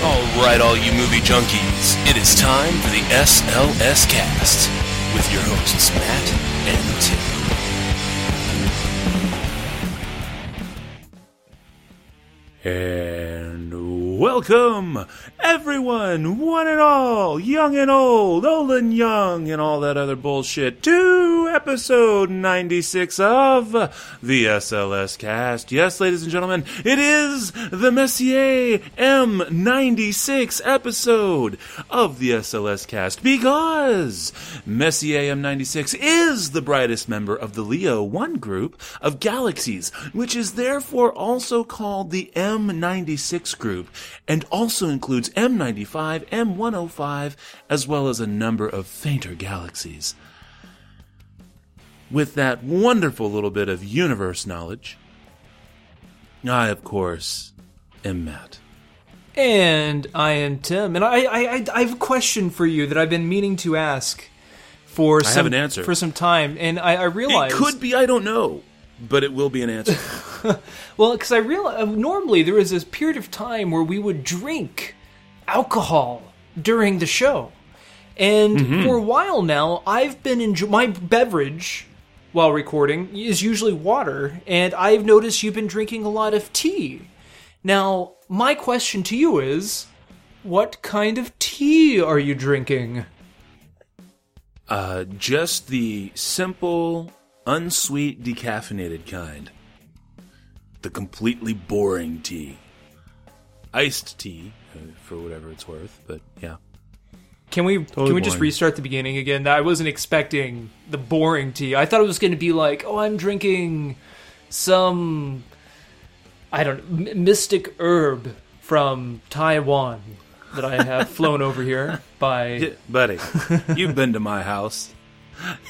All right, all you movie junkies, it is time for the SLS Cast with your hosts Matt and Tim. And welcome, everyone, one and all, young and old, old and young, and all that other bullshit, to episode 96 of the SLS cast. Yes, ladies and gentlemen, it is the Messier M96 episode of the SLS cast because Messier M96 is the brightest member of the Leo 1 group of galaxies, which is therefore also called the M96 group, and also includes M95, M105, as well as a number of fainter galaxies. With that wonderful little bit of universe knowledge, I, of course, am Matt. And I am Tim, and I, I, I, I have a question for you that I've been meaning to ask for some have an answer. for some time, and I, I realized It could be I don't know, but it will be an answer. well because I realized normally there is this period of time where we would drink alcohol during the show, and Mm-hmm. for a while now I've been enjoying my beverage while recording is usually water, and I've noticed you've been drinking a lot of tea. Now my question to you is. What kind of tea are you drinking? Uh, just the simple, unsweet, decaffeinated kind. The completely boring tea. Iced tea, uh, for whatever it's worth, but yeah. Can we can we just restart the beginning again? I wasn't expecting the boring tea. I thought it was going to be like, oh, I'm drinking some I don't know, m- mystic herb from Taiwan that I have flown over here by. Yeah, buddy, you've been to my house.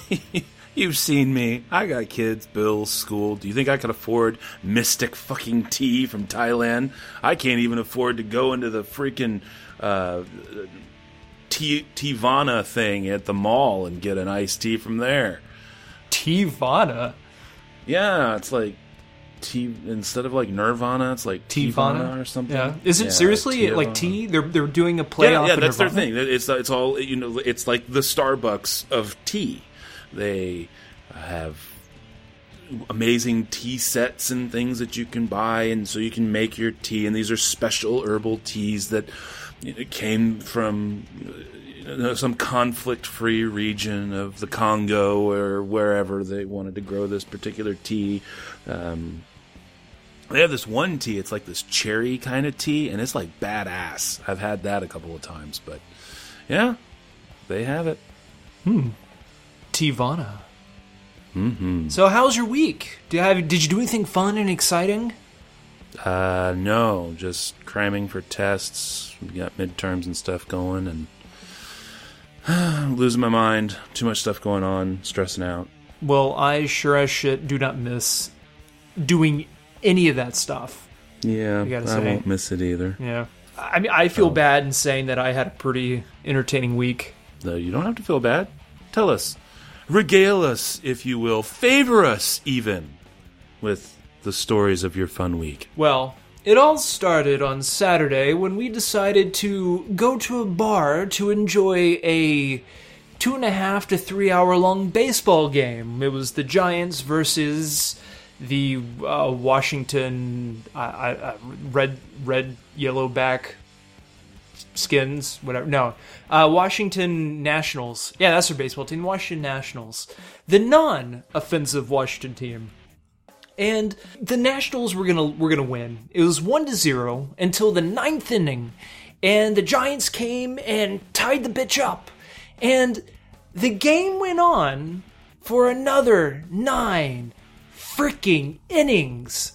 you've seen me. I got kids, bills, school. Do you think I could afford mystic fucking tea from Thailand? I can't even afford to go into the freaking uh, T- Teavana thing at the mall and get an iced tea from there. Teavana. Yeah, it's like T instead of like Nirvana, it's like Teavana or something. Yeah. Is it Yeah, seriously like tea? They're they're doing a play Yeah, yeah, that's their thing. It's it's all you know. It's like the Starbucks of tea. They have amazing tea sets and things that you can buy, and so you can make your tea. And these are special herbal teas that know, came from you know, some conflict-free region of the Congo or wherever they wanted to grow this particular tea. Um, they have this one tea. It's like this cherry kind of tea, and it's like badass. I've had that a couple of times, but yeah, they have it. Teavana. Mm-hmm. So how's your week? Did you have did you do anything fun and exciting? Uh, no, just cramming for tests. We got midterms and stuff going, and losing my mind. Too much stuff going on, stressing out. Well, I sure as shit do not miss doing any of that stuff. Yeah, I I won't miss it either. Yeah. I mean, I feel bad in saying that I had a pretty entertaining week. Though you don't have to feel bad. Tell us, regale us, if you will, favor us even with the stories of your fun week. Well, it all started on Saturday when we decided to go to a bar to enjoy a two and a half to three hour long baseball game. It was the Giants versus the uh, Washington uh, uh, red red yellow back skins whatever no uh, washington nationals yeah that's their baseball team washington nationals the non-offensive washington team and the Nationals were gonna were gonna win. It was one to zero until the ninth inning, and the Giants came and tied the bitch up, and the game went on for another nine freaking innings.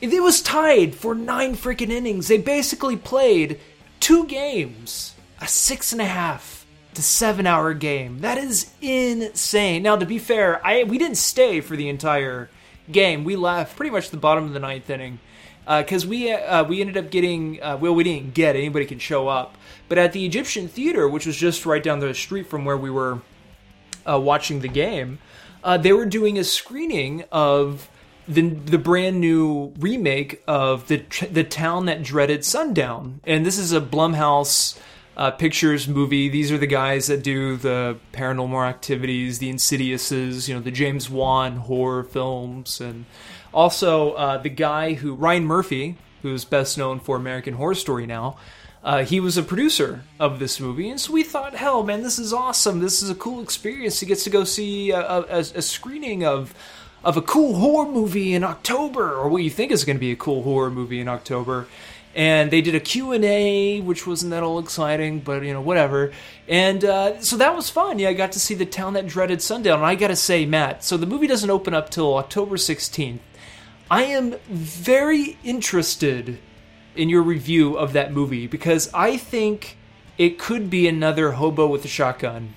It was tied for nine freaking innings. They basically played two games, a six and a half to seven hour game. That is insane. Now, to be fair, I we didn't stay for the entire game. We left pretty much the bottom of the ninth inning because we uh, we ended up getting uh, well, we didn't get anybody could show up, but at the Egyptian Theater, which was just right down the street from where we were uh, watching the game, uh, they were doing a screening of the the brand new remake of the the town that dreaded sundown, and this is a Blumhouse uh, Pictures movie. These are the guys that do the Paranormal Activities, the Insidiouses, you know, the James Wan horror films, and also uh, the guy who Ryan Murphy, who's best known for American Horror Story now. Uh, he was a producer of this movie, and so we thought, hell, man, this is awesome. This is a cool experience. He gets to go see a, a, a screening of of a cool horror movie in October, or what you think is going to be a cool horror movie in October. And they did a Q&A, which wasn't that all exciting, but, you know, whatever. And uh, so that was fun. Yeah, I got to see The Town That Dreaded Sundown. And I got to say, Matt, so the movie doesn't open up till October 16th. I am very interested in your review of that movie because I think it could be another hobo with a shotgun.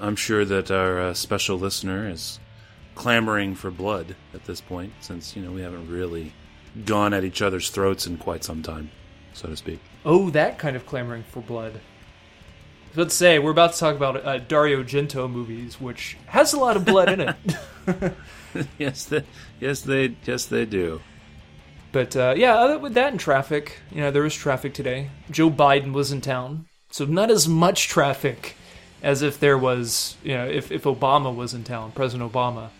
I'm sure that our uh, special listener is clamoring for blood at this point, since you know we haven't really gone at each other's throats in quite some time, so to speak. Oh, that kind of clamoring for blood. Let's say we're about to talk about uh, Dario Argento movies, which has a lot of blood in it. yes, they, yes, they, yes, they do. But uh, yeah, other with that and traffic, you know, there was traffic today. Joe Biden was in town, so not as much traffic as if there was, you know, if, if Obama was in town, President Obama,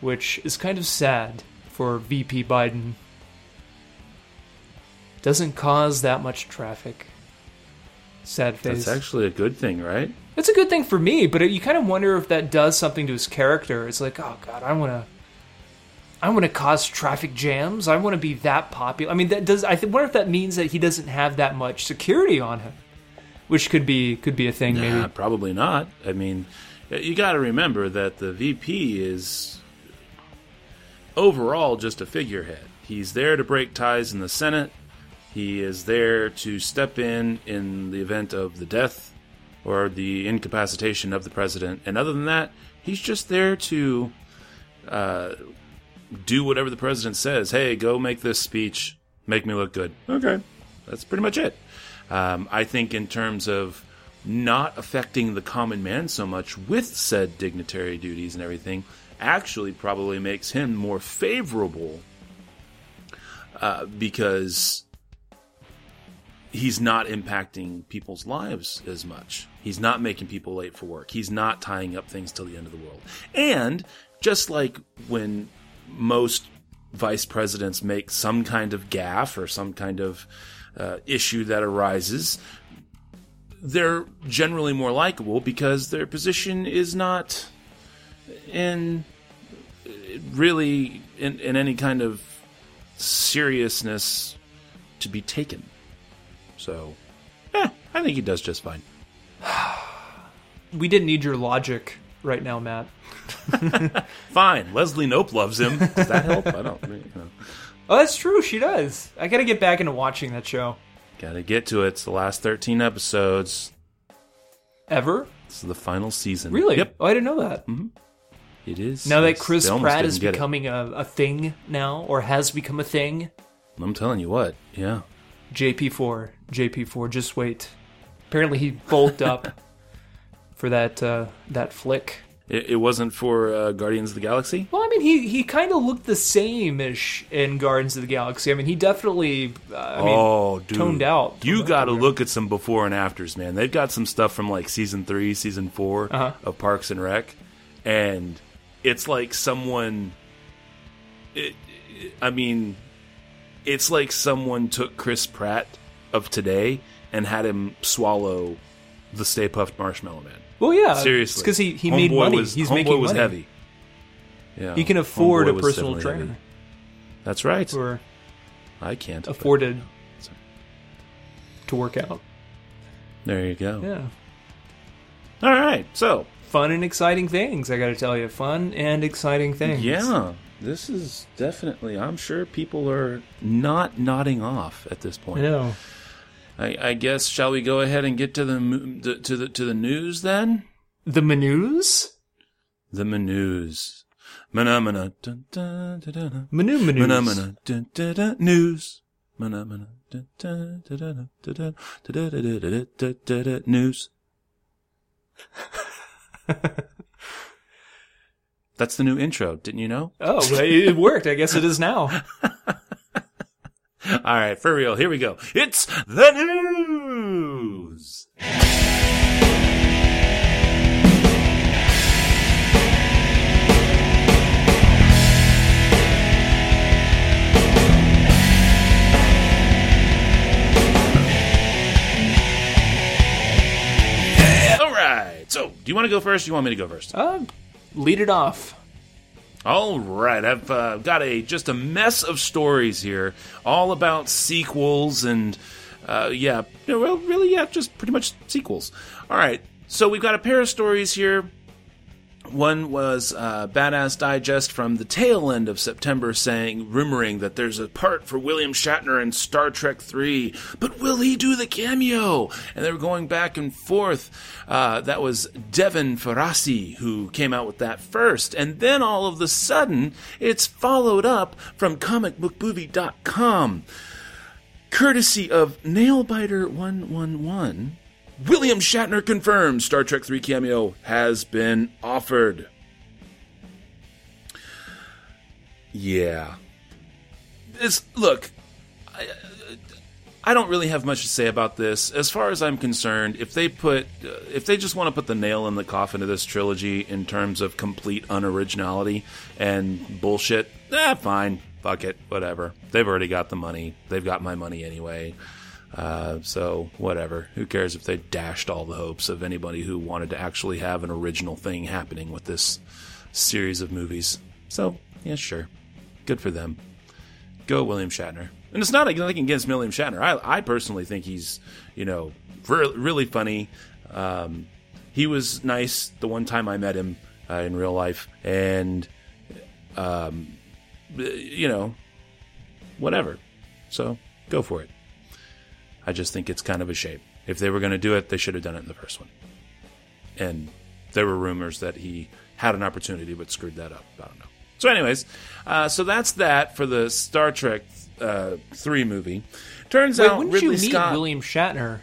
which is kind of sad for VP Biden. Doesn't cause that much traffic. Sad face. That's actually a good thing, right? It's a good thing for me, but you kind of wonder if that does something to his character. It's like, oh god, I want to I want to cause traffic jams. I want to be that popular. I mean, that does. I th- wonder if that means that he doesn't have that much security on him, which could be could be a thing. Nah, maybe probably not. I mean, you got to remember that the VP is overall just a figurehead. He's there to break ties in the Senate. He is there to step in in the event of the death or the incapacitation of the president. And other than that, he's just there to uh, do whatever the president says. Hey, go make this speech, make me look good. Okay, that's pretty much it. Um, I think in terms of not affecting the common man so much with said dignitary duties and everything, actually probably makes him more favorable uh, because he's not impacting people's lives as much. He's not making people late for work. He's not tying up things till the end of the world. And just like when most vice presidents make some kind of gaffe or some kind of uh, issue that arises, they're generally more likable because their position is not in really in, in any kind of seriousness to be taken. So, eh, I think he does just fine. we didn't need your logic right now, Matt. Fine. Leslie Knope loves him. Does that help? I don't. You know. Oh, that's true. She does. I got to get back into watching that show. Got to get to it. It's the last thirteen episodes. Ever? This is the final season. Really? Yep. Oh, I didn't know that. It is. Now that Chris Pratt is becoming a, a thing now, or has become a thing, I'm telling you what. Yeah. JP4, JP4, just wait. Apparently, he bulked up for that uh, that flick. It, it wasn't for uh, Guardians of the Galaxy. Well, I mean, he he kind of looked the same ish in Guardians of the Galaxy. I mean, he definitely, uh, I mean, oh, dude. toned out. You got to look at some before and afters, man. They've got some stuff from like season three, season 4 Uh-huh. of Parks and Rec, and it's like someone. It, it- I mean, it's like someone took Chris Pratt of today and had him swallow the Stay Puft Marshmallow Man. Well, yeah, Seriously, because he he made money. Was, He's Homeboy making was money. heavy. Yeah, He can afford Homeboy a personal trainer, heavy. That's right. or I can't afford it to work out. There you go. Yeah, All right, so fun and exciting things. I got to tell you, fun and exciting things. Yeah, this is definitely. I'm sure people are not nodding off at this point. No. I, I guess shall we go ahead and get to the to the to the news then? The menus. The menus. Manamana. Manu menus. News. Manamana. News. That's the new intro. Didn't you know? Oh, it worked. I guess it is now. All right, for real. Here we go. It's the news. So, do you want to go first? Or do you want me to go first? Uh, lead it off. All right, I've uh, got a just a mess of stories here, all about sequels and uh, yeah, well, really, yeah, just pretty much sequels. All right, so we've got a pair of stories here. One was uh, Badass Digest from the tail end of September saying, rumoring that there's a part for William Shatner in Star Trek 3, but will he do the cameo? And they were going back and forth. Uh, that was Devin Faraci who came out with that first. And then all of a sudden, it's followed up from comicbookmovie.com. Courtesy of Nailbiter111. William Shatner confirms Star Trek 3 cameo has been offered. Yeah. This look, I, I don't really have much to say about this. As far as I'm concerned, if they put uh, if they just want to put the nail in the coffin of this trilogy in terms of complete unoriginality and bullshit, eh, fine. Fuck it, whatever. They've already got the money. They've got my money anyway. Uh, so whatever. Who cares if they dashed all the hopes of anybody who wanted to actually have an original thing happening with this series of movies? So yeah, sure. Good for them. Go William Shatner. And it's not anything against William Shatner. I, I personally think he's, you know, re- really funny. Um, he was nice the one time I met him uh, in real life, and um, you know, whatever. So go for it. I just think it's kind of a shame. If they were going to do it, they should have done it in the first one. And there were rumors that he had an opportunity but screwed that up. I don't know. So, anyways, uh, so that's that for the Star Trek uh, three movie. Turns Wait, out when did Ridley you meet Scott. William Shatner?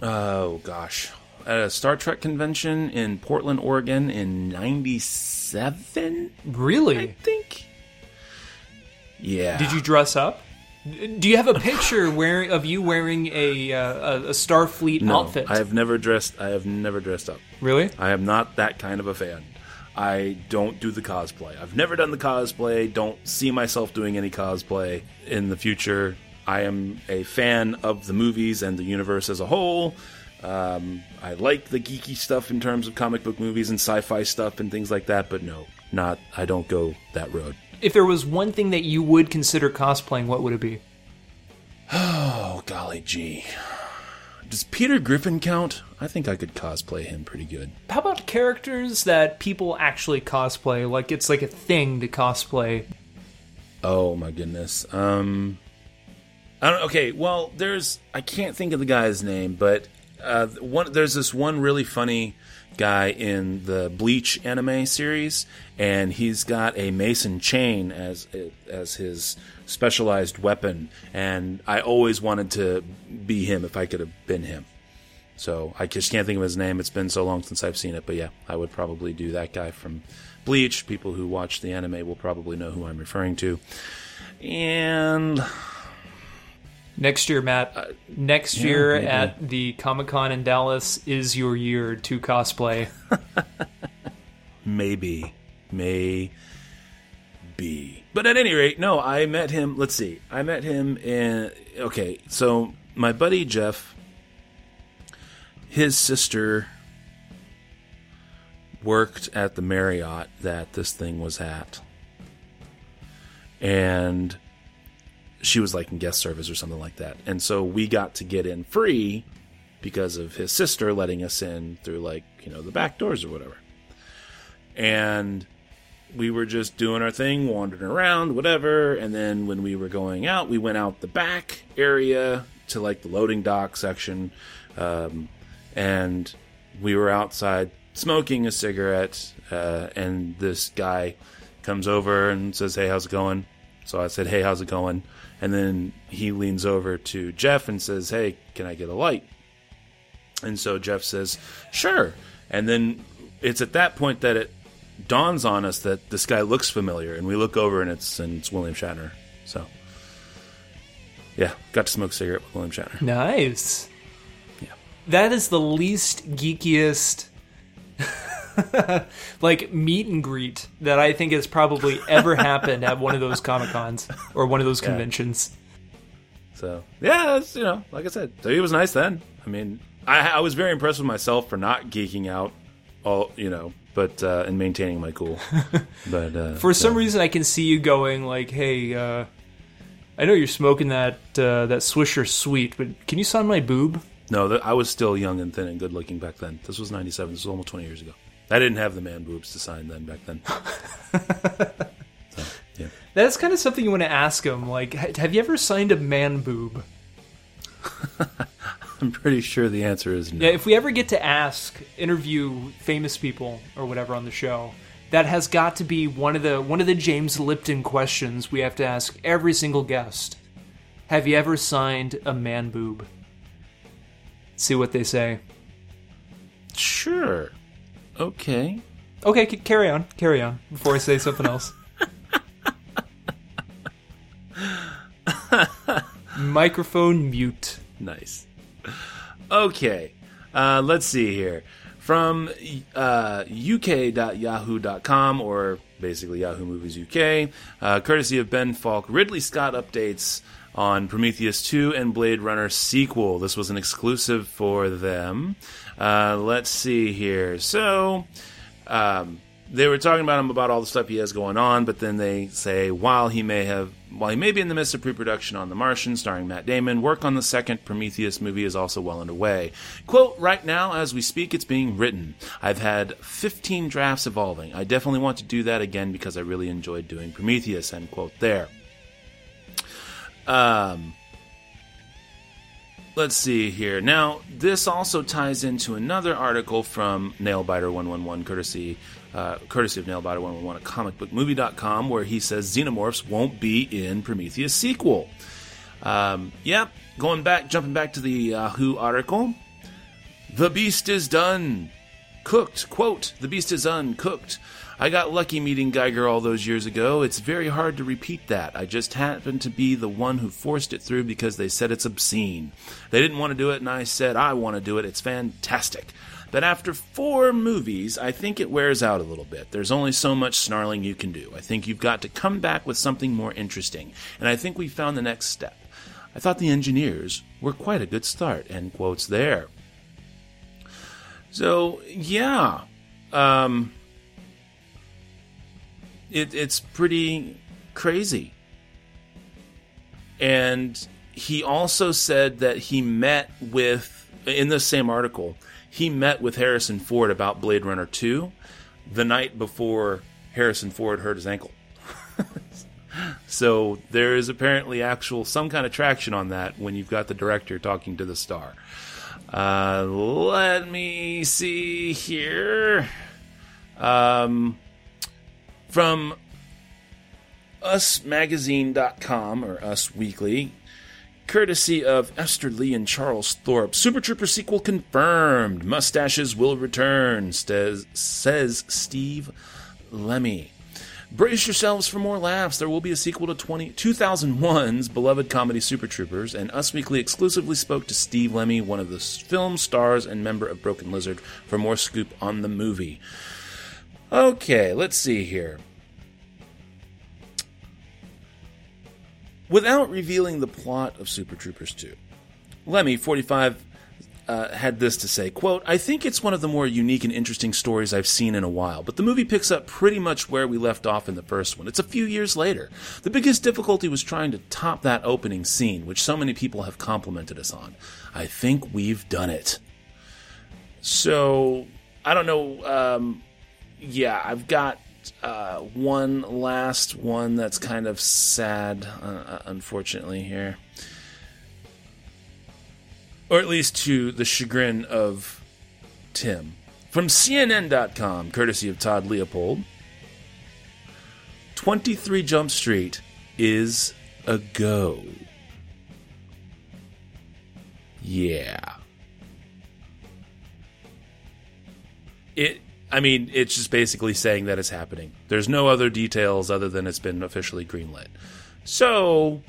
Oh gosh, at a Star Trek convention in Portland, Oregon, in '97. Really? I think. Yeah. Did you dress up? Do you have a picture wearing of you wearing a uh, a, Starfleet No, outfit? I have never dressed. I have never dressed up. Really? I am not that kind of a fan. I don't do the cosplay. I've never done the cosplay. Don't see myself doing any cosplay in the future. I am a fan of the movies and the universe as a whole. Um, I like the geeky stuff in terms of comic book movies and sci-fi stuff and things like that. But no, not. I don't go that road. If there was one thing that you would consider cosplaying, what would it be? Oh golly gee. Does Peter Griffin count? I think I could cosplay him pretty good. How about characters that people actually cosplay? Like it's like a thing to cosplay. Oh my goodness. Um, I don't. Okay, well, there's I can't think of the guy's name, but uh, one there's this one really funny guy in the Bleach anime series, and he's got a mason chain as as his specialized weapon, and I always wanted to be him if I could have been him. So I just can't think of his name. It's been so long since I've seen it, but yeah, I would probably do that guy from Bleach. People who watch the anime will probably know who I'm referring to. And Next year, Matt. Uh, next yeah, year maybe. at the Comic Con in Dallas is your year to cosplay. maybe, maybe. But at any rate, no, I met him. Let's see, I met him in. Okay, so my buddy Jeff, his sister worked at the Marriott that this thing was at, and she was like in guest service or something like that. And so we got to get in free because of his sister letting us in through like, you know, the back doors or whatever. And we were just doing our thing, wandering around, whatever. And then when we were going out, we went out the back area to like the loading dock section. Um, and we were outside smoking a cigarette. Uh, and this guy comes over and says, Hey, how's it going? So I said, Hey, how's it going? And then he leans over to Jeff and says, Hey, can I get a light? And so Jeff says, Sure. And then it's at that point that it dawns on us that this guy looks familiar, and we look over and it's and it's William Shatner. So, yeah, got to smoke a cigarette with William Shatner. Nice. Yeah. That is the least geekiest like meet and greet that I think has probably ever happened at one of those Comic Cons or one of those conventions. So yeah, it's, you know, like I said, so he was nice then. I mean, I, I was very impressed with myself for not geeking out, all you know, but uh, and maintaining my cool. but uh, For some so- reason, I can see you going like, "Hey, uh, I know you're smoking that uh, that Swisher Sweet, but can you sign my boob?" no, I was still young and thin and good looking back then. This was '97. This was almost 20 years ago. I didn't have the man boobs to sign then back then. so, yeah. That's kind of something you want to ask him. Like, have you ever signed a man boob? I'm pretty sure the answer is no. Yeah, if we ever get to ask, interview famous people or whatever on the show, that has got to be one of the one of the James Lipton questions we have to ask every single guest. Have you ever signed a man boob? See what they say. Sure. Okay. Okay, c- carry on, carry on before I say something else. Microphone mute. Nice. Okay. Uh, let's see here. From uh, uk.yahoo.com, or basically Yahoo Movies UK, uh, courtesy of Ben Falk, Ridley Scott updates on Prometheus 2 and Blade Runner sequel. This was an exclusive for them. Uh, let's see here. So, um, they were talking about him about all the stuff he has going on, but then they say while he may have while he may be in the midst of pre-production on The Martian starring Matt Damon, work on the second Prometheus movie is also well underway. Quote, right now as we speak it's being written. I've had 15 drafts evolving. I definitely want to do that again because I really enjoyed doing Prometheus, end quote there. Um Let's see here. Now, this also ties into another article from Nailbiter111, courtesy uh, courtesy of Nailbiter111 at comicbookmovie.com, where he says Xenomorphs won't be in Prometheus sequel. Um, yep, going back, jumping back to the Yahoo article. The beast is done. Cooked. Quote, the beast is done. I got lucky meeting Giger all those years ago. It's very hard to repeat that. I just happened to be the one who forced it through because they said it's obscene. They didn't want to do it, and I said, I want to do it. It's fantastic. But after four movies, I think it wears out a little bit. There's only so much snarling you can do. I think you've got to come back with something more interesting. And I think we found the next step. I thought the engineers were quite a good start. End quotes there. So, yeah. Um, it, it's pretty crazy. And he also said that he met with, in the same article, he met with Harrison Ford about Blade Runner 2 the night before Harrison Ford hurt his ankle. so there is apparently actual some kind of traction on that when you've got the director talking to the star. Uh, let me see here. Um, from usmagazine.com or Us Weekly, courtesy of Esther Lee and Charles Thorpe. Super Trooper sequel confirmed. Mustaches will return, says, says Steve Lemme. Brace yourselves for more laughs. There will be a sequel to 20, 2001's beloved comedy Super Troopers, and Us Weekly exclusively spoke to Steve Lemme, one of the film stars and member of Broken Lizard, for more scoop on the movie. Okay, let's see here. Without revealing the plot of Super Troopers 2, Lemme, 45, uh, had this to say, quote, I think it's one of the more unique and interesting stories I've seen in a while, but the movie picks up pretty much where we left off in the first one. It's a few years later. The biggest difficulty was trying to top that opening scene, which so many people have complimented us on. I think we've done it. So, I don't know, um, yeah, I've got uh, one last one that's kind of sad, uh, unfortunately, here. Or at least to the chagrin of Tim. From CNN.com, courtesy of Todd Leopold 23 Jump Street is a go. Yeah. It I mean, it's just basically saying that it's happening. There's no other details other than it's been officially greenlit. So,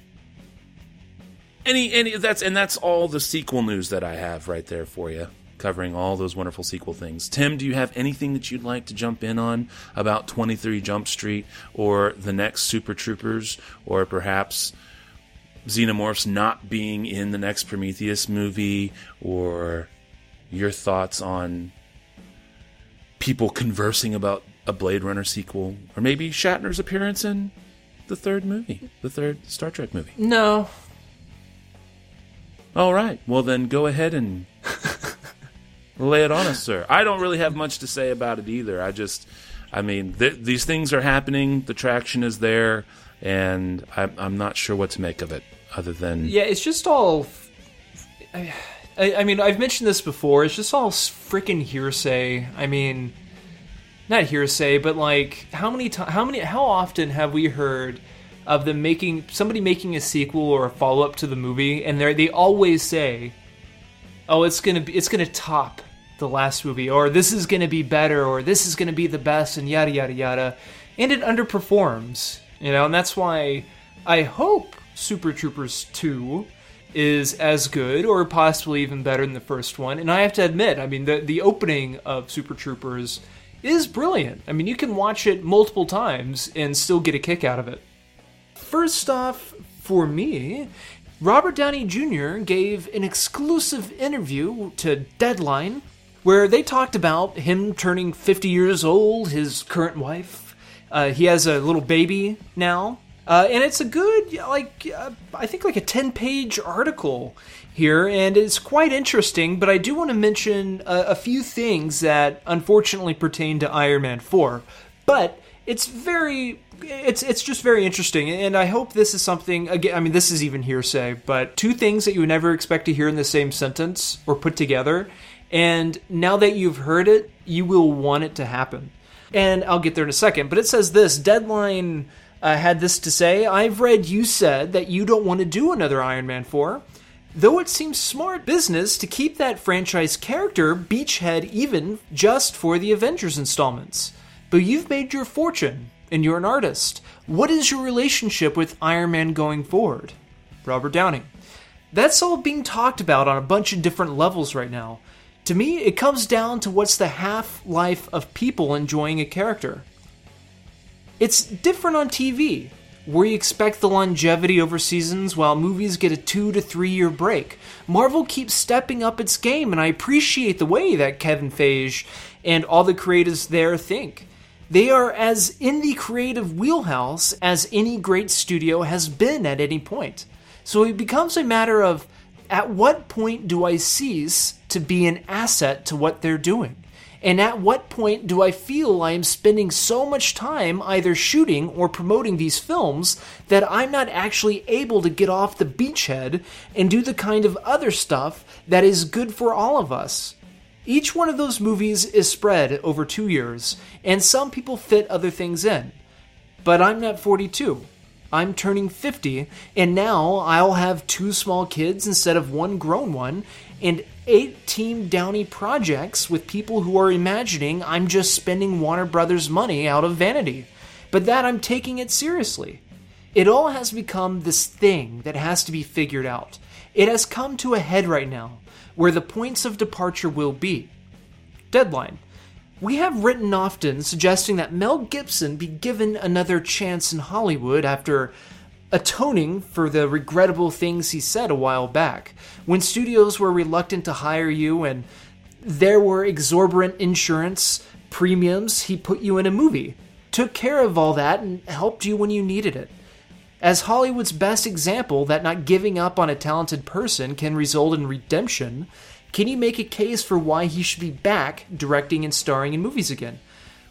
any any that's and that's all the sequel news that I have right there for you, covering all those wonderful sequel things. Tim, do you have anything that you'd like to jump in on about 23 Jump Street or the next Super Troopers or perhaps Xenomorphs not being in the next Prometheus movie or your thoughts on people conversing about a Blade Runner sequel or maybe Shatner's appearance in the third movie, the third Star Trek movie? No. All right. Well, then go ahead and lay it on us, sir. I don't really have much to say about it either. I just, I mean, th- these things are happening. The traction is there, and I'm, I'm not sure what to make of it other than. Yeah, it's just all. I, I mean, I've mentioned this before. It's just all freaking hearsay. I mean, not hearsay, but like, how many times, how many, how often have we heard of them making somebody making a sequel or a follow up to the movie, and they they always say, "Oh, it's gonna be, it's gonna top the last movie," or "This is gonna be better," or "This is gonna be the best," and yada yada yada, and it underperforms, you know, and that's why I hope Super Troopers two is as good or possibly even better than the first one. And I have to admit, I mean, the the opening of Super Troopers is brilliant. I mean, you can watch it multiple times and still get a kick out of it. First off, for me, Robert Downey Jr. gave an exclusive interview to Deadline where they talked about him turning 50 years old, his current wife. Uh, he has a little baby now. Uh, and it's a good, like, uh, I think like a 10 page article here, and it's quite interesting. But I do want to mention a, a few things that unfortunately pertain to Iron Man 4. But it's very it's it's just very interesting and i hope this is something again i mean this is even hearsay but two things that you would never expect to hear in the same sentence or put together and now that you've heard it you will want it to happen and i'll get there in a second but it says this deadline uh, had this to say i've read you said that you don't want to do another iron man 4 Though it seems smart business to keep that franchise character beachhead even just for the Avengers installments. But you've made your fortune, and you're an artist. What is your relationship with Iron Man going forward? Robert Downey. That's all being talked about on a bunch of different levels right now. To me, it comes down to what's the half life of people enjoying a character. It's different on TV, where you expect the longevity over seasons while movies get a two to three year break. Marvel keeps stepping up its game, and I appreciate the way that Kevin Feige and all the creators there think. They are as in the creative wheelhouse as any great studio has been at any point. So it becomes a matter of at what point do I cease to be an asset to what they're doing? And at what point do I feel I am spending so much time either shooting or promoting these films that I'm not actually able to get off the beachhead and do the kind of other stuff that is good for all of us? Each one of those movies is spread over two years, and some people fit other things in. But I'm not 42. I'm turning 50, and now I'll have two small kids instead of one grown one, and eight Team Downey projects with people who are imagining I'm just spending Warner Brothers' money out of vanity, but that I'm taking it seriously. It all has become this thing that has to be figured out. It has come to a head right now, where the points of departure will be. Deadline. We have written often suggesting that Mel Gibson be given another chance in Hollywood after atoning for the regrettable things he said a while back, when studios were reluctant to hire you and there were exorbitant insurance premiums, he put you in a movie, took care of all that, and helped you when you needed it. As Hollywood's best example that not giving up on a talented person can result in redemption, can you make a case for why he should be back directing and starring in movies again?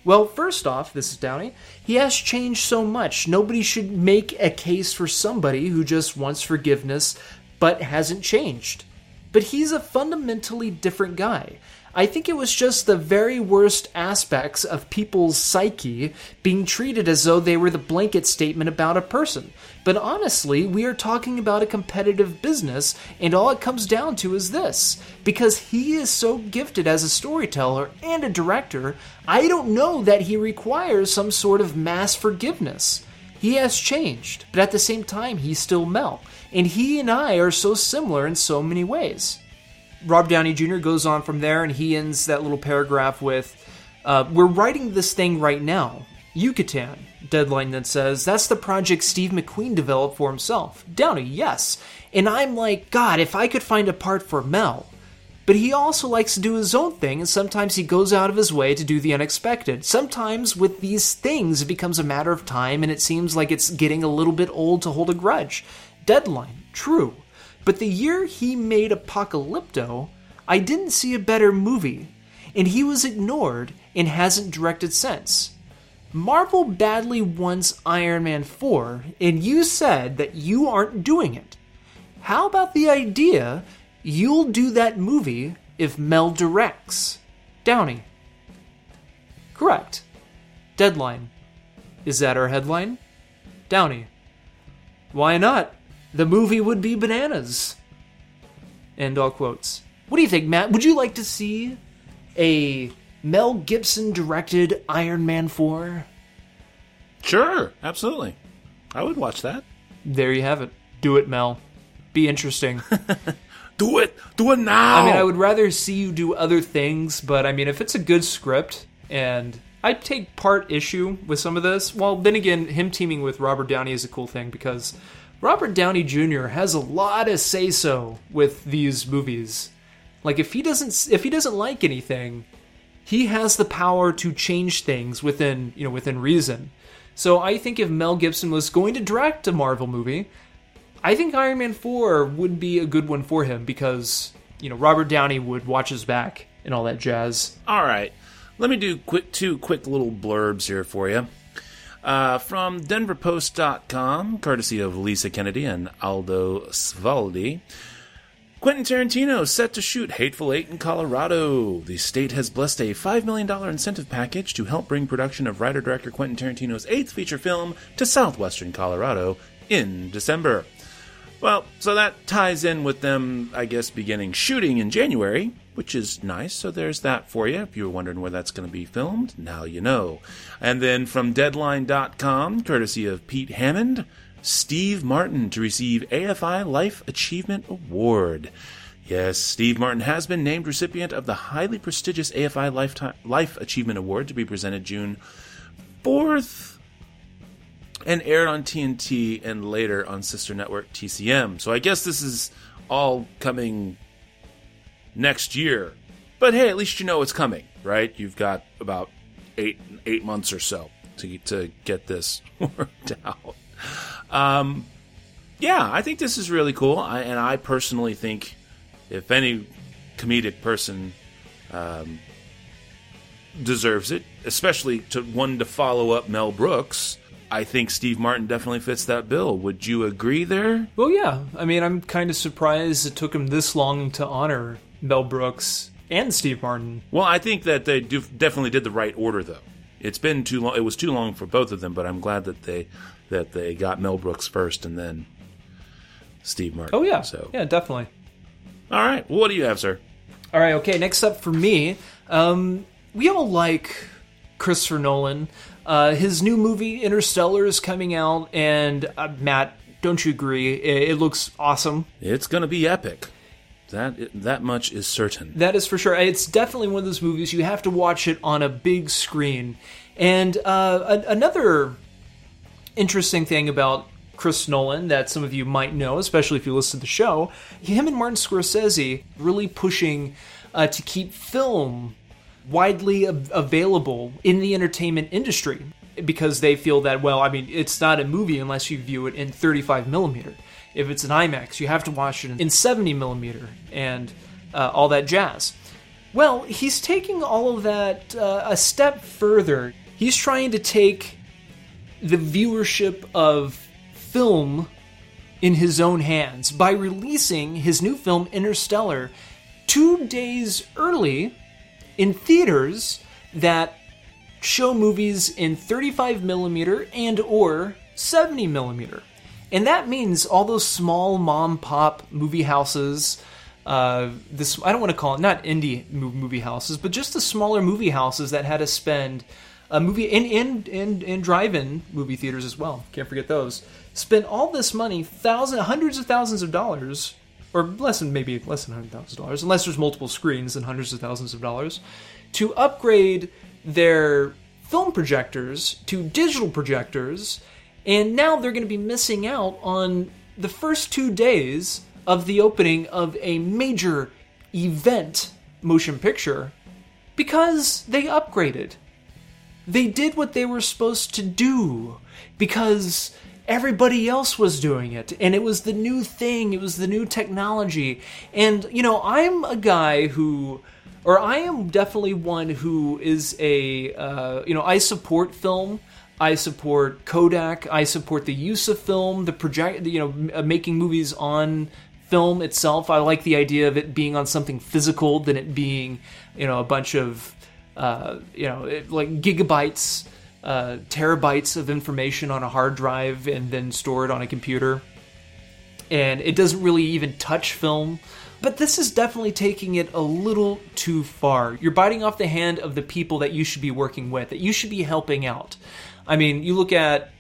Well, first off, this is Downey. He has changed so much. Nobody should make a case for somebody who just wants forgiveness but hasn't changed. But he's a fundamentally different guy. I think it was just the very worst aspects of people's psyche being treated as though they were the blanket statement about a person. But honestly, we are talking about a competitive business, and all it comes down to is this. Because he is so gifted as a storyteller and a director, I don't know that he requires some sort of mass forgiveness. He has changed, but at the same time, he's still Mel. And he and I are so similar in so many ways. Rob Downey Jr. goes on from there and he ends that little paragraph with uh, We're writing this thing right now. Yucatan. Deadline then says, That's the project Steve McQueen developed for himself. Downey, yes. And I'm like, God, if I could find a part for Mel. But he also likes to do his own thing, and sometimes he goes out of his way to do the unexpected. Sometimes with these things, it becomes a matter of time, and it seems like it's getting a little bit old to hold a grudge. Deadline, true. But the year he made Apocalypto, I didn't see a better movie, and he was ignored and hasn't directed since. Marvel badly wants Iron Man 4, and you said that you aren't doing it. How about the idea you'll do that movie if Mel directs? Downey. Correct. Deadline. Is that our headline? Downey. Why not? The movie would be bananas. End all quotes. What do you think, Matt? Would you like to see a Mel Gibson directed Iron Man 4? Sure, absolutely. I would watch that. There you have it. Do it, Mel. Be interesting. Do it. Do it now. I mean, I would rather see you do other things, but I mean, if it's a good script and I take part issue with some of this, well, then again, him teaming with Robert Downey is a cool thing because Robert Downey Jr. has a lot of say so with these movies. Like if he doesn't if he doesn't like anything, he has the power to change things within, you know, within reason. So I think if Mel Gibson was going to direct a Marvel movie, I think Iron Man 4 would be a good one for him because, you know, Robert Downey would watch his back and all that jazz. All right. Let me do quick two quick little blurbs here for you. Uh, from DenverPost.com, courtesy of Lisa Kennedy and Aldo Svaldi. Quentin Tarantino set to shoot Hateful Eight in Colorado. The state has blessed a $5 million incentive package to help bring production of writer director Quentin Tarantino's eighth feature film to southwestern Colorado in December. Well, so that ties in with them, I guess, beginning shooting in January, which is nice. So there's that for you. If you were wondering where that's going to be filmed, now you know. And then from Deadline.com, courtesy of Pete Hammond, Steve Martin to receive AFI Life Achievement Award. Yes, Steve Martin has been named recipient of the highly prestigious AFI Lifetime, Life Achievement Award to be presented June 4th and aired on TNT and later on sister network TCM. So I guess this is all coming next year. But hey, at least you know it's coming, right? You've got about eight eight months or so to to get this worked out. Um, yeah, I think this is really cool, I, and I personally think if any comedic person um, deserves it, especially to one to follow up Mel Brooks. I think Steve Martin definitely fits that bill. Would you agree there? Well, yeah. I mean, I'm kind of surprised it took him this long to honor Mel Brooks and Steve Martin. Well, I think that they do, definitely did the right order, though. It's been too long. It was too long for both of them, but I'm glad that they that they got Mel Brooks first and then Steve Martin. Oh yeah, So, yeah, definitely. all right. Well, what do you have, sir? All right, okay. Next up for me, um, we all like Christopher Nolan. Uh, his new movie Interstellar is coming out, and uh, Matt, don't you agree? It, it looks awesome. It's going to be epic. That that much is certain. That is for sure. It's definitely one of those movies you have to watch it on a big screen. And uh, a- another interesting thing about Chris Nolan that some of you might know, especially if you listen to the show, him and Martin Scorsese really pushing uh, to keep film widely av- available in the entertainment industry because they feel that well, I mean, it's not a movie unless you view it in 35 millimeter. If it's an IMAX, you have to watch it in 70 millimeter and uh, all that jazz. Well, he's taking all of that uh, a step further. He's trying to take the viewership of film in his own hands by releasing his new film Interstellar two days early in theaters that show movies in 35 millimeter and or 70 millimeter. And that means all those small mom pop movie houses, uh, this I don't want to call it not indie movie houses, but just the smaller movie houses that had to spend a movie in in in, in drive-in movie theaters as well. Can't forget those. Spent all this money, thousands, hundreds of thousands of dollars, or less than maybe less than hundred thousand dollars, unless there's multiple screens and hundreds of thousands of dollars, to upgrade their film projectors to digital projectors, and now they're going to be missing out on the first two days of the opening of a major event motion picture because they upgraded. They did what they were supposed to do because everybody else was doing it and it was the new thing, it was the new technology. And, you know, I'm a guy who or I am definitely one who is a uh, you know I support film. I support Kodak. I support the use of film, the project, you know, uh, making movies on film itself. I like the idea of it being on something physical than it being, you know, a bunch of, uh, you know, it, like gigabytes, uh, terabytes of information on a hard drive and then store it on a computer. And it doesn't really even touch film. But this is definitely taking it a little too far. You're biting off the hand of the people that you should be working with, that you should be helping out. I mean, you look at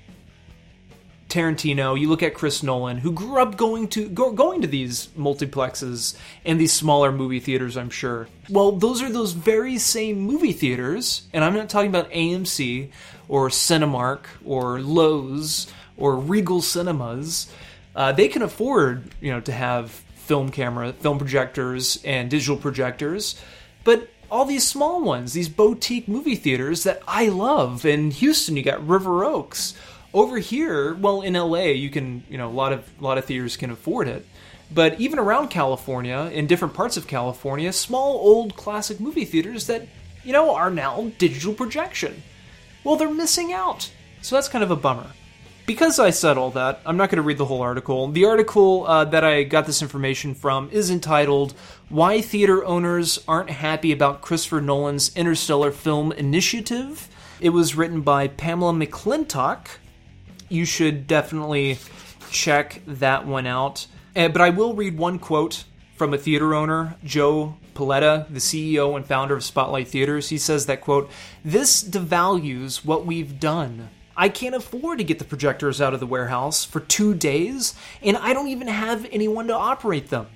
Tarantino, you look at Chris Nolan, who grew up going to go, going to these multiplexes and these smaller movie theaters, I'm sure. Well, those are those very same movie theaters, and I'm not talking about AMC or Cinemark or Loews or Regal Cinemas. Uh, they can afford, you know, to have film camera, film projectors, and digital projectors, but all these small ones, these boutique movie theaters that I love. In Houston, you got River Oaks. Over here, well, in LA, you can, you know, a lot of a lot of theaters can afford it. But even around California, in different parts of California, small old classic movie theaters that, you know, are now digital projection. Well, they're missing out. So that's kind of a bummer because I said all that, I'm not going to read the whole article. The article uh, that I got this information from is entitled Why Theater Owners Aren't Happy About Christopher Nolan's Interstellar Film Initiative. It was written by Pamela McClintock. You should definitely check that one out. Uh, but I will read one quote from a theater owner, Joe Paletta, the CEO and founder of Spotlight Theaters. He says that, quote, this devalues what we've done I can't afford to get the projectors out of the warehouse for two days, and I don't even have anyone to operate them.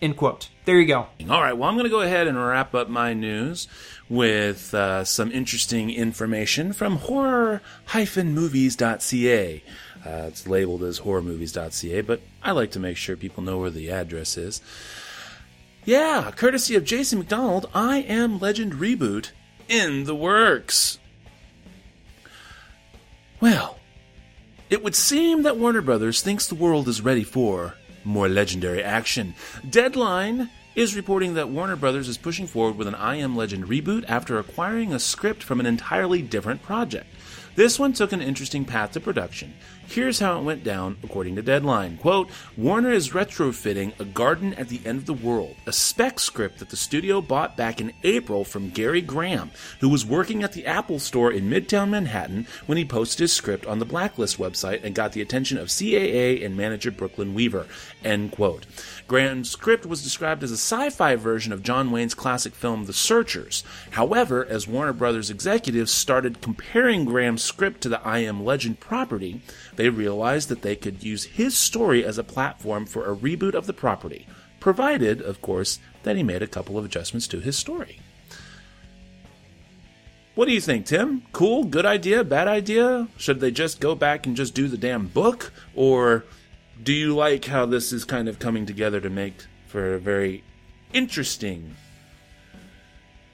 End quote. There you go. All right, well, I'm going to go ahead and wrap up my news with uh, some interesting information from horror-movies.ca. Uh, it's labeled as horrormovies.ca, but I like to make sure people know where the address is. Yeah, courtesy of Jason McDonald, I Am Legend reboot in the works. Well, it would seem that Warner Brothers thinks the world is ready for more legendary action. Deadline is reporting that Warner Brothers is pushing forward with an I Am Legend reboot after acquiring a script from an entirely different project. This one took an interesting path to production. Here's how it went down according to Deadline. Quote, Warner is retrofitting A Garden at the End of the World, a spec script that the studio bought back in April from Gary Graham, who was working at the Apple store in Midtown Manhattan when he posted his script on the Blacklist website and got the attention of CAA and manager Brooklyn Weaver. End quote. Graham's script was described as a sci fi version of John Wayne's classic film The Searchers. However, as Warner Brothers executives started comparing Graham's script to the I Am Legend property, they realized that they could use his story as a platform for a reboot of the property, provided, of course, that he made a couple of adjustments to his story. What do you think, Tim? Cool? Good idea? Bad idea? Should they just go back and just do the damn book? Or do you like how this is kind of coming together to make for a very interesting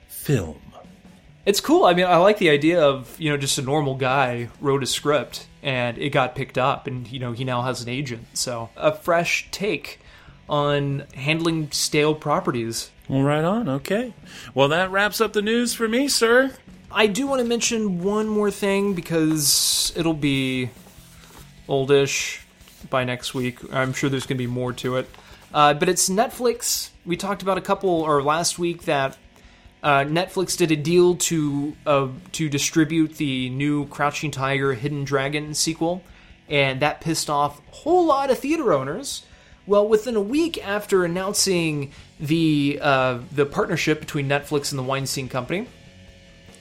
film? It's cool. I mean, I like the idea of, you know, just a normal guy wrote a script and it got picked up and, you know, he now has an agent. So, a fresh take on handling stale properties. Well, right on. Okay. Well, that wraps up the news for me, sir. I do want to mention one more thing because it'll be oldish by next week. I'm sure there's going to be more to it. Uh, but it's Netflix. We talked about a couple, or last week, that Uh, Netflix did a deal to uh, to distribute the new Crouching Tiger, Hidden Dragon sequel, and that pissed off a whole lot of theater owners. Well, within a week after announcing the uh, the partnership between Netflix and the Weinstein Company,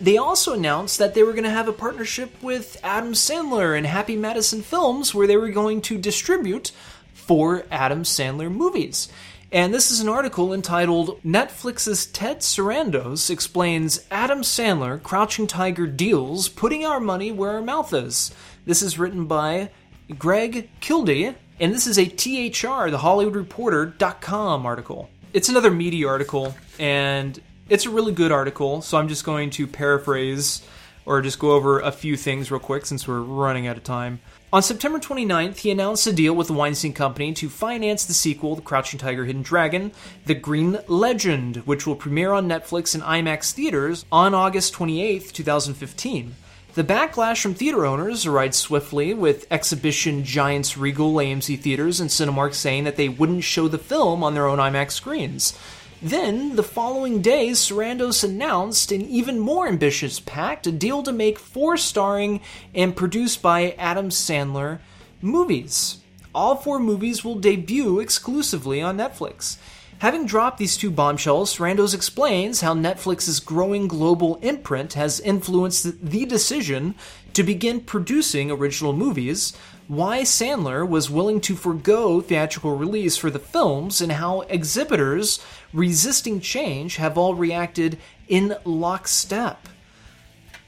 they also announced that they were going to have a partnership with Adam Sandler and Happy Madison Films, where they were going to distribute four Adam Sandler movies. And this is an article entitled Netflix's Ted Sarandos explains Adam Sandler Crouching Tiger deals putting our money where our mouth is. This is written by Greg Kilday, and this is a THR, the Hollywood Reporter.com article. It's another media article, and it's a really good article, so I'm just going to paraphrase or just go over a few things real quick since we're running out of time. On September 29th, he announced a deal with the Weinstein Company to finance the sequel, The Crouching Tiger Hidden Dragon, The Green Legend, which will premiere on Netflix and IMAX theaters on August 28th, 2015. The backlash from theater owners arrived swiftly, with exhibition giants Regal, AMC Theaters, and Cinemark saying that they wouldn't show the film on their own IMAX screens. Then, the following day, Sarandos announced an even more ambitious pact a deal to make four starring and produced by Adam Sandler movies. All four movies will debut exclusively on Netflix. Having dropped these two bombshells, Sarandos explains how Netflix's growing global imprint has influenced the decision to begin producing original movies, why Sandler was willing to forego theatrical release for the films, and how exhibitors resisting change have all reacted in lockstep.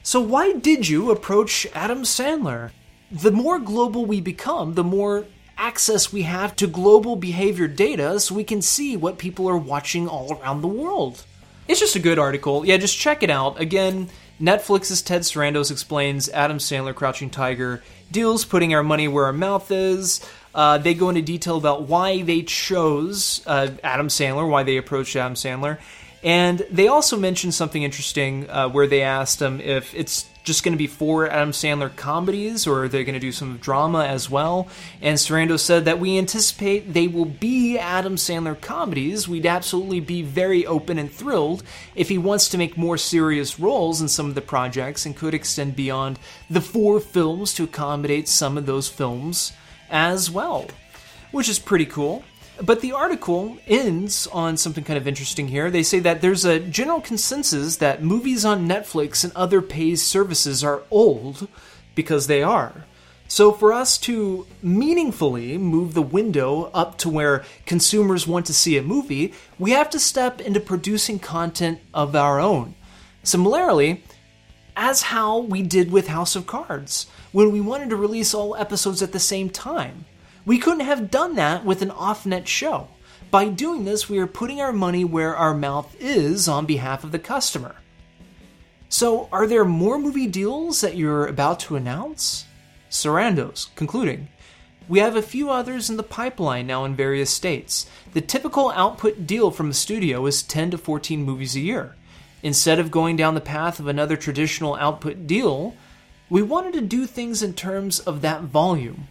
So, why did you approach Adam Sandler? The more global we become, the more access we have to global behavior data so we can see what people are watching all around the world. It's just a good article. Yeah, just check it out. Again, Netflix's Ted Sarandos explains Adam Sandler Crouching Tiger deals putting our money where our mouth is. Uh, they go into detail about why they chose uh, Adam Sandler, why they approached Adam Sandler. And they also mentioned something interesting uh, where they asked him if it's just going to be four Adam Sandler comedies or are they going to do some drama as well. And Sarando said that we anticipate they will be Adam Sandler comedies. We'd absolutely be very open and thrilled if he wants to make more serious roles in some of the projects and could extend beyond the four films to accommodate some of those films as well, which is pretty cool. But the article ends on something kind of interesting here. They say that there's a general consensus that movies on Netflix and other paid services are old because they are. So, for us to meaningfully move the window up to where consumers want to see a movie, we have to step into producing content of our own. Similarly, as how we did with House of Cards, when we wanted to release all episodes at the same time. We couldn't have done that with an off net show. By doing this, we are putting our money where our mouth is on behalf of the customer. So, are there more movie deals that you're about to announce? Sarandos, concluding. We have a few others in the pipeline now in various states. The typical output deal from a studio is 10 to 14 movies a year. Instead of going down the path of another traditional output deal, we wanted to do things in terms of that volume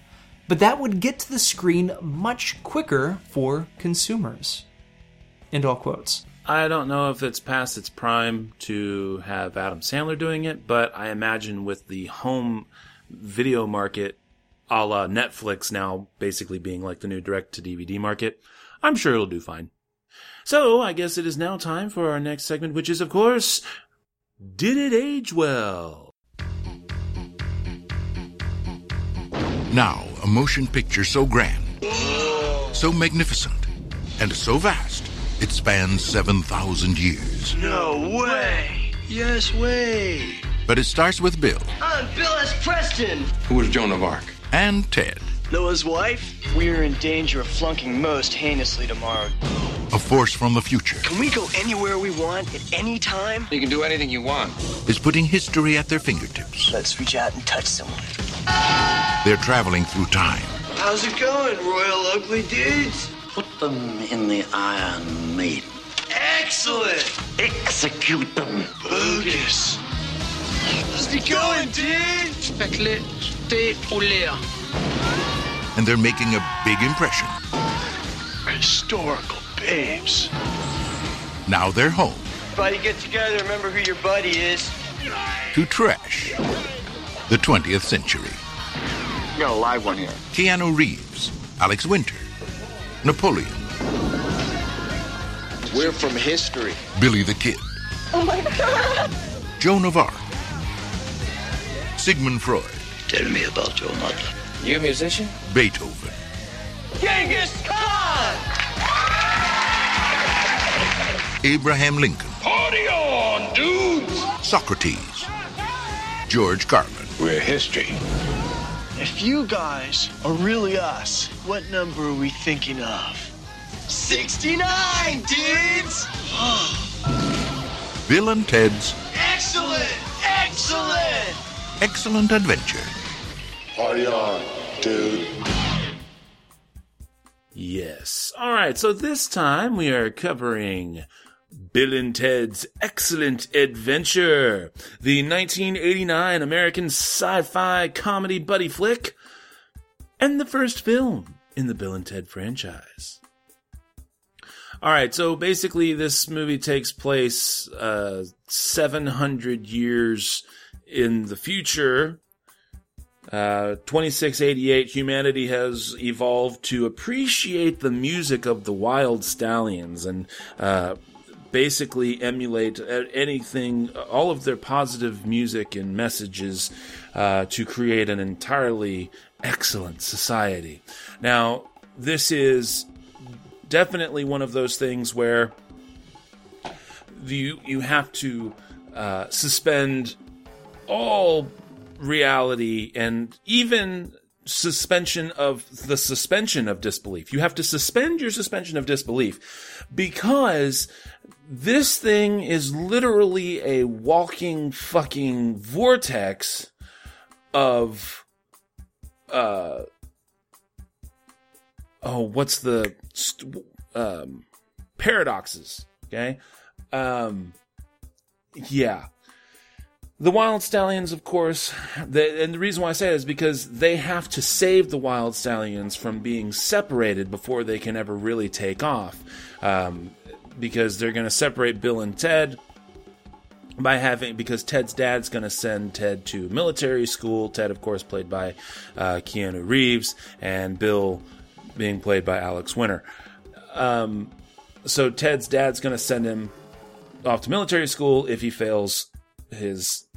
but that would get to the screen much quicker for consumers. End all quotes. I don't know if it's past its prime to have Adam Sandler doing it, but I imagine with the home video market a la Netflix now basically being like the new direct to DVD market, I'm sure it'll do fine. So I guess it is now time for our next segment, which is, of course, Did It Age Well? Now, a motion picture so grand, so magnificent, and so vast, it spans 7,000 years. No way! Yes way! But it starts with Bill I'm Bill S. Preston! Who was Joan of Arc? and Ted, Noah's wife? We're in danger of flunking most heinously tomorrow. a force from the future, Can we go anywhere we want at any time? You can do anything you want. is putting history at their fingertips. Let's reach out and touch someone. They're traveling through time, How's it going, Royal Ugly Dudes? Put them in the Iron Maiden. Excellent! Execute them. Bogus! How's it going, dude? Speclet, stay au and they're making a big impression. Historical babes. Now they're home, Everybody get together. Remember who your buddy is. To trash the 20th century. You got a live one here. Keanu Reeves, Alex Winter, Napoleon, We're from history. Billy the Kid. Oh my God. Joan of Arc. Sigmund Freud. Tell me about your mother. You a musician? Beethoven. Genghis Khan! Abraham Lincoln. Party on, dudes! Socrates. George Carlin. We're history. If you guys are really us, what number are we thinking of? 69, dudes! Bill and Ted's Excellent! Excellent! Excellent Adventure. Party on, dude. Yes. All right. So this time we are covering Bill and Ted's Excellent Adventure, the 1989 American sci-fi comedy buddy flick, and the first film in the Bill and Ted franchise. All right. So basically, this movie takes place uh, 700 years in the future. Uh, 2688, humanity has evolved to appreciate the music of the Wyld Stallyns and uh, basically emulate uh, anything, all of their positive music and messages uh, to create an entirely excellent society. Now, this is definitely one of those things where you you have to uh, suspend all reality and even suspension of the suspension of disbelief. You have to suspend your suspension of disbelief because this thing is literally a walking fucking vortex of uh oh what's the st- um paradoxes okay um yeah the Wyld Stallyns, of course, the, and the reason why I say it is because they have to save the Wyld Stallyns from being separated before they can ever really take off. Um, because they're going to separate Bill and Ted by having because Ted's dad's going to send Ted to military school. Ted, of course, played by uh, Keanu Reeves, and Bill being played by Alex Winter. Um, so Ted's dad's going to send him off to military school if he fails his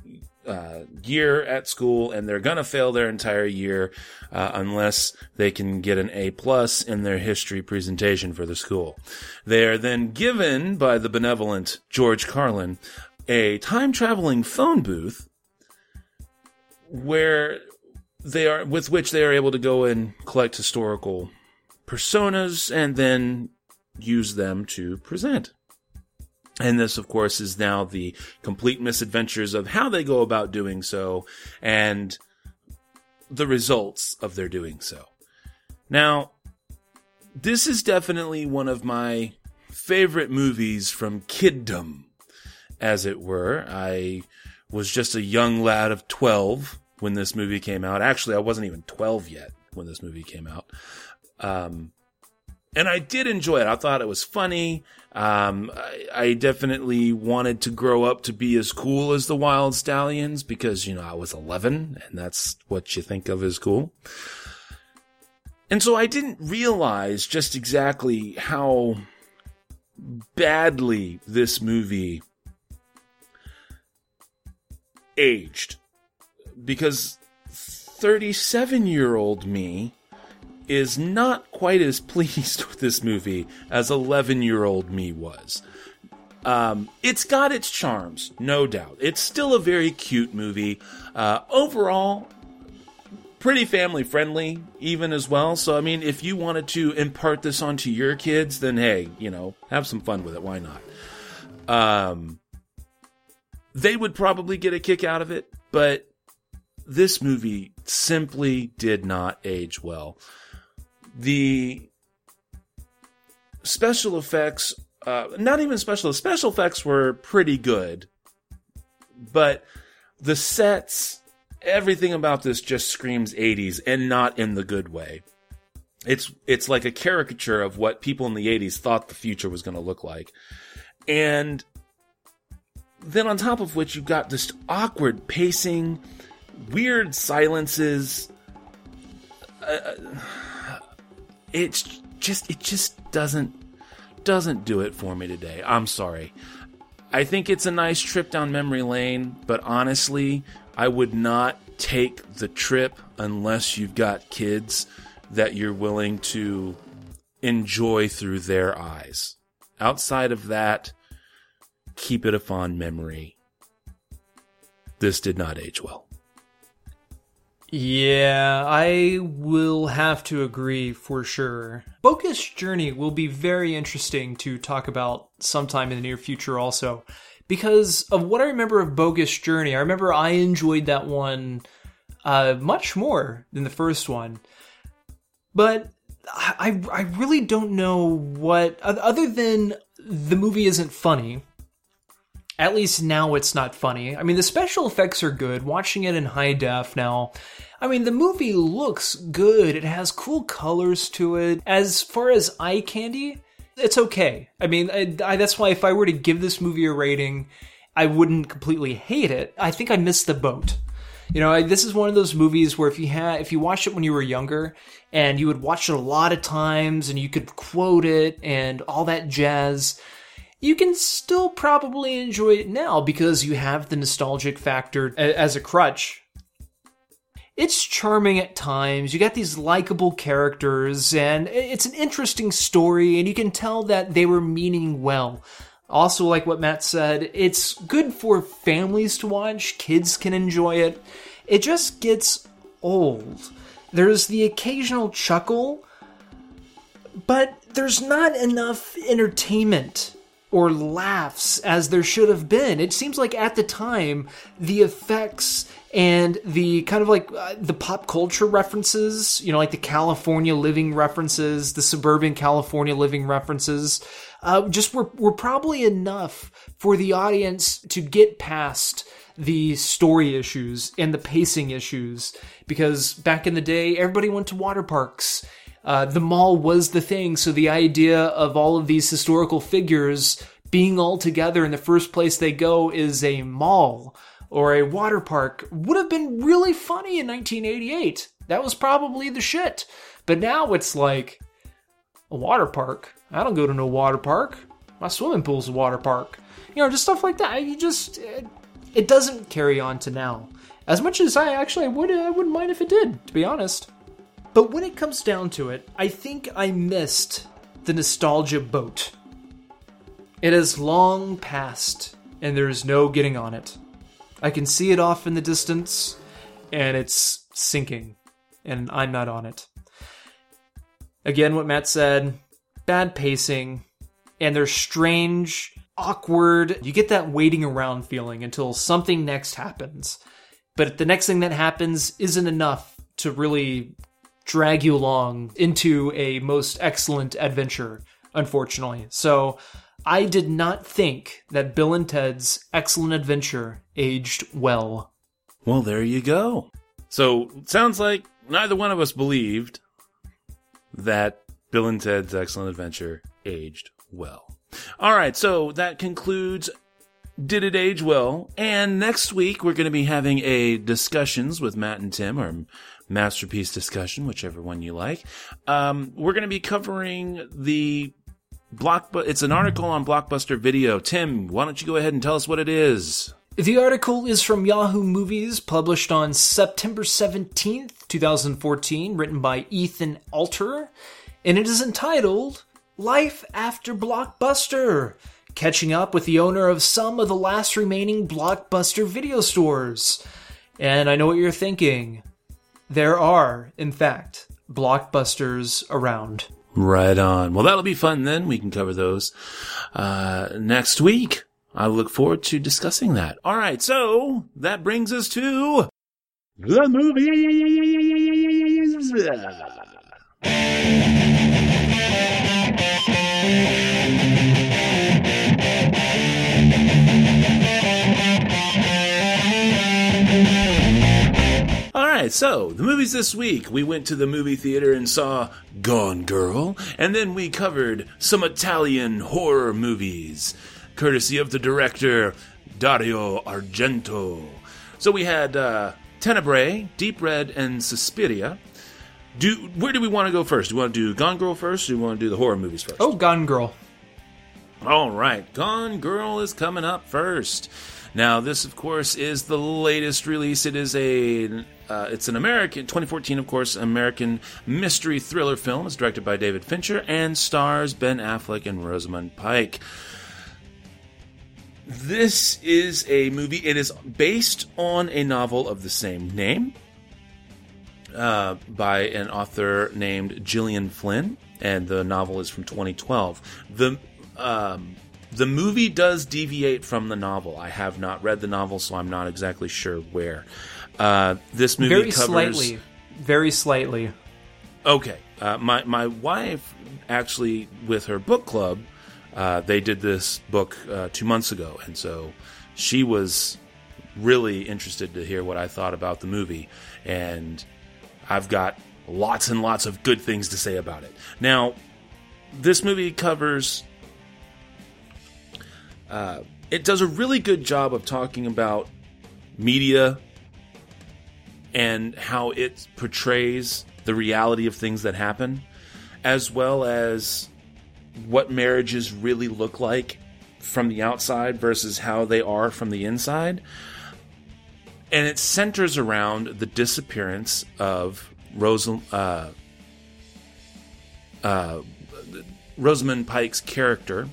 uh, year at school, and they're gonna fail their entire year uh, unless they can get an A plus in their history presentation for the school. They are then given by the benevolent George Carlin a time traveling phone booth where they are with which they are able to go and collect historical personas and then use them to present. And this, of course, is now the complete misadventures of how they go about doing so and the results of their doing so. Now, this is definitely one of my favorite movies from kiddom, as it were. I was just a young lad of 12 when this movie came out. Actually, I wasn't even 12 yet when this movie came out. Um, and I did enjoy it. I thought it was funny. Um, I, I, definitely wanted to grow up to be as cool as the Wyld Stallyns because, you know, I was 11 and that's what you think of as cool. And so I didn't realize just exactly how badly this movie aged because 37 year old me is not quite as pleased with this movie as 11 year old me was. Um, it's got its charms, no doubt. It's still a very cute movie. Uh, overall, pretty family friendly, even as well. So, I mean, if you wanted to impart this onto your kids, then hey, you know, have some fun with it. Why not? Um, they would probably get a kick out of it, but this movie simply did not age well the special effects, uh, not even special, special effects were pretty good, but the sets, everything about this just screams 80s and not in the good way. It's, it's like a caricature of what people in the 80s thought the future was going to look like. And then on top of which you've got this awkward pacing, weird silences. Uh, it's just it just doesn't doesn't do it for me today. I'm sorry. I think it's a nice trip down memory lane, but honestly, I would not take the trip unless you've got kids that you're willing to enjoy through their eyes. Outside of that, keep it a fond memory. This did not age well. Yeah, I will have to agree for sure. Bogus Journey will be very interesting to talk about sometime in the near future also. Because of what I remember of Bogus Journey, I remember I enjoyed that one uh, much more than the first one. But I, I really don't know what, other than the movie isn't funny, at least now it's not funny. I mean, the special effects are good. Watching it in high def now, I mean, the movie looks good. It has cool colors to it. As far as eye candy, it's okay. I mean, I, I, that's why if I were to give this movie a rating, I wouldn't completely hate it. I think I missed the boat. You know, this is one of those movies where if you had, if you watched it when you were younger, and you would watch it a lot of times, and you could quote it and all that jazz you can still probably enjoy it now because you have the nostalgic factor as a crutch. It's charming at times. You got these likable characters, and it's an interesting story, and you can tell that they were meaning well. Also, like what Matt said, it's good for families to watch, kids can enjoy it. It just gets old. There's the occasional chuckle, but there's not enough entertainment or laughs as there should have been. It seems like at the time, the effects and the kind of like uh, the pop culture references, you know, like the California living references, the suburban California living references, uh, just were, were probably enough for the audience to get past the story issues and the pacing issues because back in the day, everybody went to water parks uh, the mall was the thing, so the idea of all of these historical figures being all together in the first place they go is a mall or a water park would have been really funny in 1988. That was probably the shit. But now it's like a water park. I don't go to no water park. My swimming pool's a water park. You know, just stuff like that. You just it, it doesn't carry on to now. As much as I actually would I wouldn't mind if it did, to be honest. But when it comes down to it, I think I missed the nostalgia boat. It has long passed, and there is no getting on it. I can see it off in the distance, and it's sinking, and I'm not on it. Again, what Matt said bad pacing, and they're strange, awkward, you get that waiting around feeling until something next happens. But the next thing that happens isn't enough to really drag you along into a most excellent adventure, unfortunately. So I did not think that Bill and Ted's Excellent Adventure aged well. Well, there you go. So, sounds like neither one of us believed that Bill and Ted's Excellent Adventure aged well. All right, so that concludes Did It Age Well? And next week we're going to be having a discussions with Matt and Tim, or masterpiece discussion, whichever one you like. Um, we're going to be covering the block. It's an article on Blockbuster Video. Tim, why don't you go ahead and tell us what it is? The article is from Yahoo Movies, published on September 17th, 2014, written by Ethan Alter, and it is entitled Life After Blockbuster Catching Up with the Owner of Some of the Last Remaining Blockbuster Video Stores. And I know what you're thinking. There are, in fact, blockbusters around. Right on. Well, that'll be fun then. We can cover those uh, next week. I look forward to discussing that. All right, so that brings us to the movies. Right, so the movies this week. We went to the movie theater and saw Gone Girl, and then we covered some Italian horror movies. courtesy of the director Dario Argento. So we had uh, Tenebre, Deep Red, and Suspiria. Do where do we want to go first? Do we want to do Gone Girl first, or do we want to do the horror movies first? Oh, Gone Girl. All right, Gone Girl is coming up first. Now, this, of course, is the latest release. It is a, uh, it's an American, 2014, of course, American mystery thriller film. It's directed by David Fincher and stars Ben Affleck and Rosamund Pike. This is a movie. It is based on a novel of the same name uh, by an author named Gillian Flynn, and the novel is from 2012. The um, the movie does deviate from the novel. I have not read the novel, so I'm not exactly sure where. Uh, this movie Very covers slightly. Very slightly. Okay, uh, my my wife actually with her book club, uh, they did this book uh, two months ago, and so she was really interested to hear what I thought about the movie, and I've got lots and lots of good things to say about it. Now, this movie covers. Uh, it does a really good job of talking about media and how it portrays the reality of things that happen, as well as what marriages really look like from the outside versus how they are from the inside. And it centers around the disappearance of Rosal- uh, uh, Rosamund Pike's character.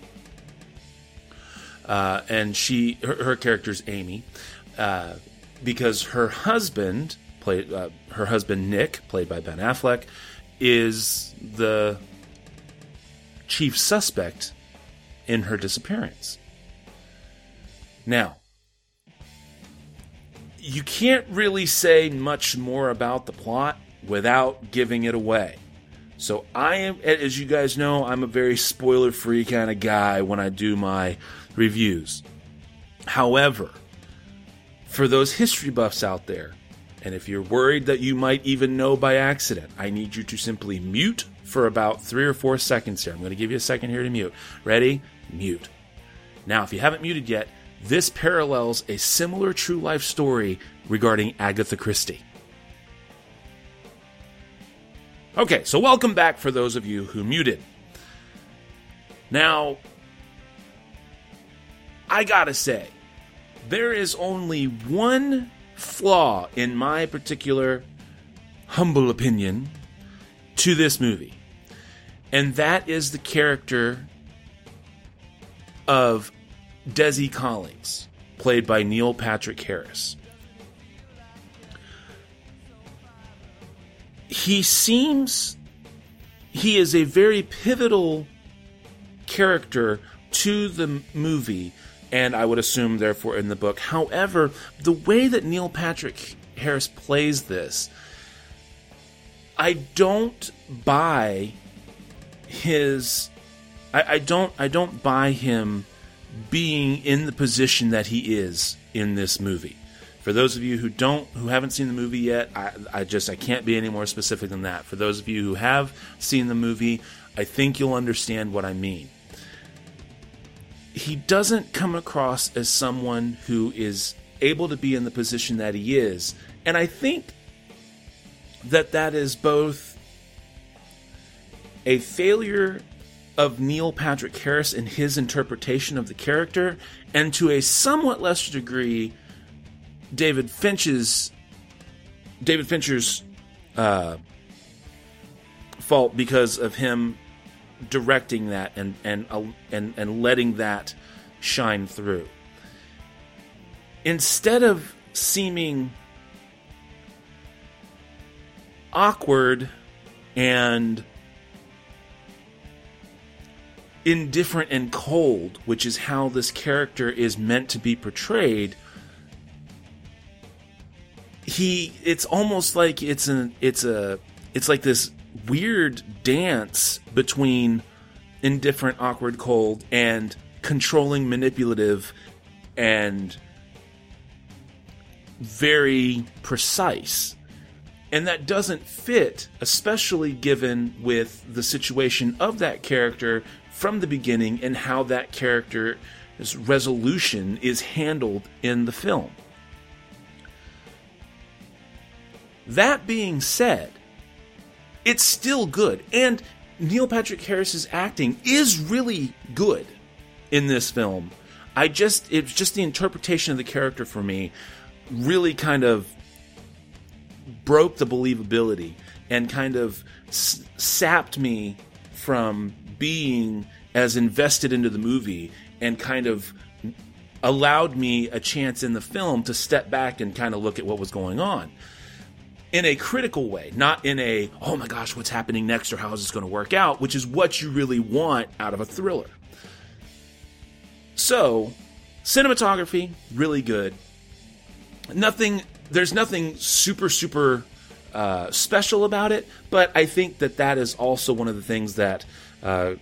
Uh, and she, her, her character's Amy, uh, because her husband, played uh, her husband Nick, played by Ben Affleck, is the chief suspect in her disappearance. Now, you can't really say much more about the plot without giving it away. So I am, as you guys know, I'm a very spoiler-free kind of guy when I do my reviews. However, for those history buffs out there, and if you're worried that you might even know by accident, I need you to simply mute for about three or four seconds here. I'm going to give you a second here to mute. Ready? Mute. Now, if you haven't muted yet, this parallels a similar true life story regarding Agatha Christie. Okay, so welcome back for those of you who muted. Now, I gotta say, there is only one flaw, in my particular humble opinion, to this movie, and that is the character of Desi Collins, played by Neil Patrick Harris. He seems he is a very pivotal character to the movie and I would assume, therefore, in the book. However, the way that Neil Patrick Harris plays this, I don't buy his. I, I don't. I don't buy him being in the position that he is in this movie. For those of you who don't, who haven't seen the movie yet, I, I just I can't be any more specific than that. For those of you who have seen the movie, I think you'll understand what I mean he doesn't come across as someone who is able to be in the position that he is. And I think that that is both a failure of Neil Patrick Harris in his interpretation of the character, and to a somewhat lesser degree, David Finch's David Fincher's uh, fault because of him directing that and and uh, and and letting that shine through. Instead of seeming awkward and indifferent and cold, which is how this character is meant to be portrayed, he it's almost like it's an it's a it's like this weird dance between indifferent, awkward, cold, and controlling, manipulative, and very precise. And that doesn't fit, especially given with the situation of that character from the beginning and how that character's resolution is handled in the film. That being said, it's still good. And Neil Patrick Harris's acting is really good in this film. I just it's just the interpretation of the character for me really kind of broke the believability and kind of s- sapped me from being as invested into the movie and kind of allowed me a chance in the film to step back and kind of look at what was going on in a critical way, not in a, oh my gosh, what's happening next or how is this going to work out, which is what you really want out of a thriller. So, cinematography, really good. Nothing, there's nothing super, super uh, special about it, but I think that that is also one of the things that uh,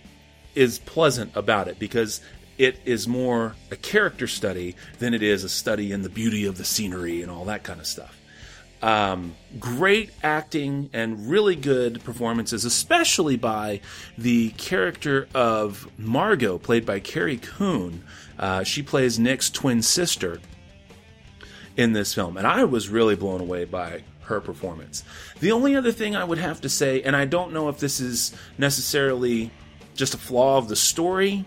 is pleasant about it because it is more a character study than it is a study in the beauty of the scenery and all that kind of stuff. Um, great acting and really good performances, especially by the character of Margot, played by Carrie Coon. Uh, she plays Nick's twin sister in this film, and I was really blown away by her performance. The only other thing I would have to say, and I don't know if this is necessarily just a flaw of the story,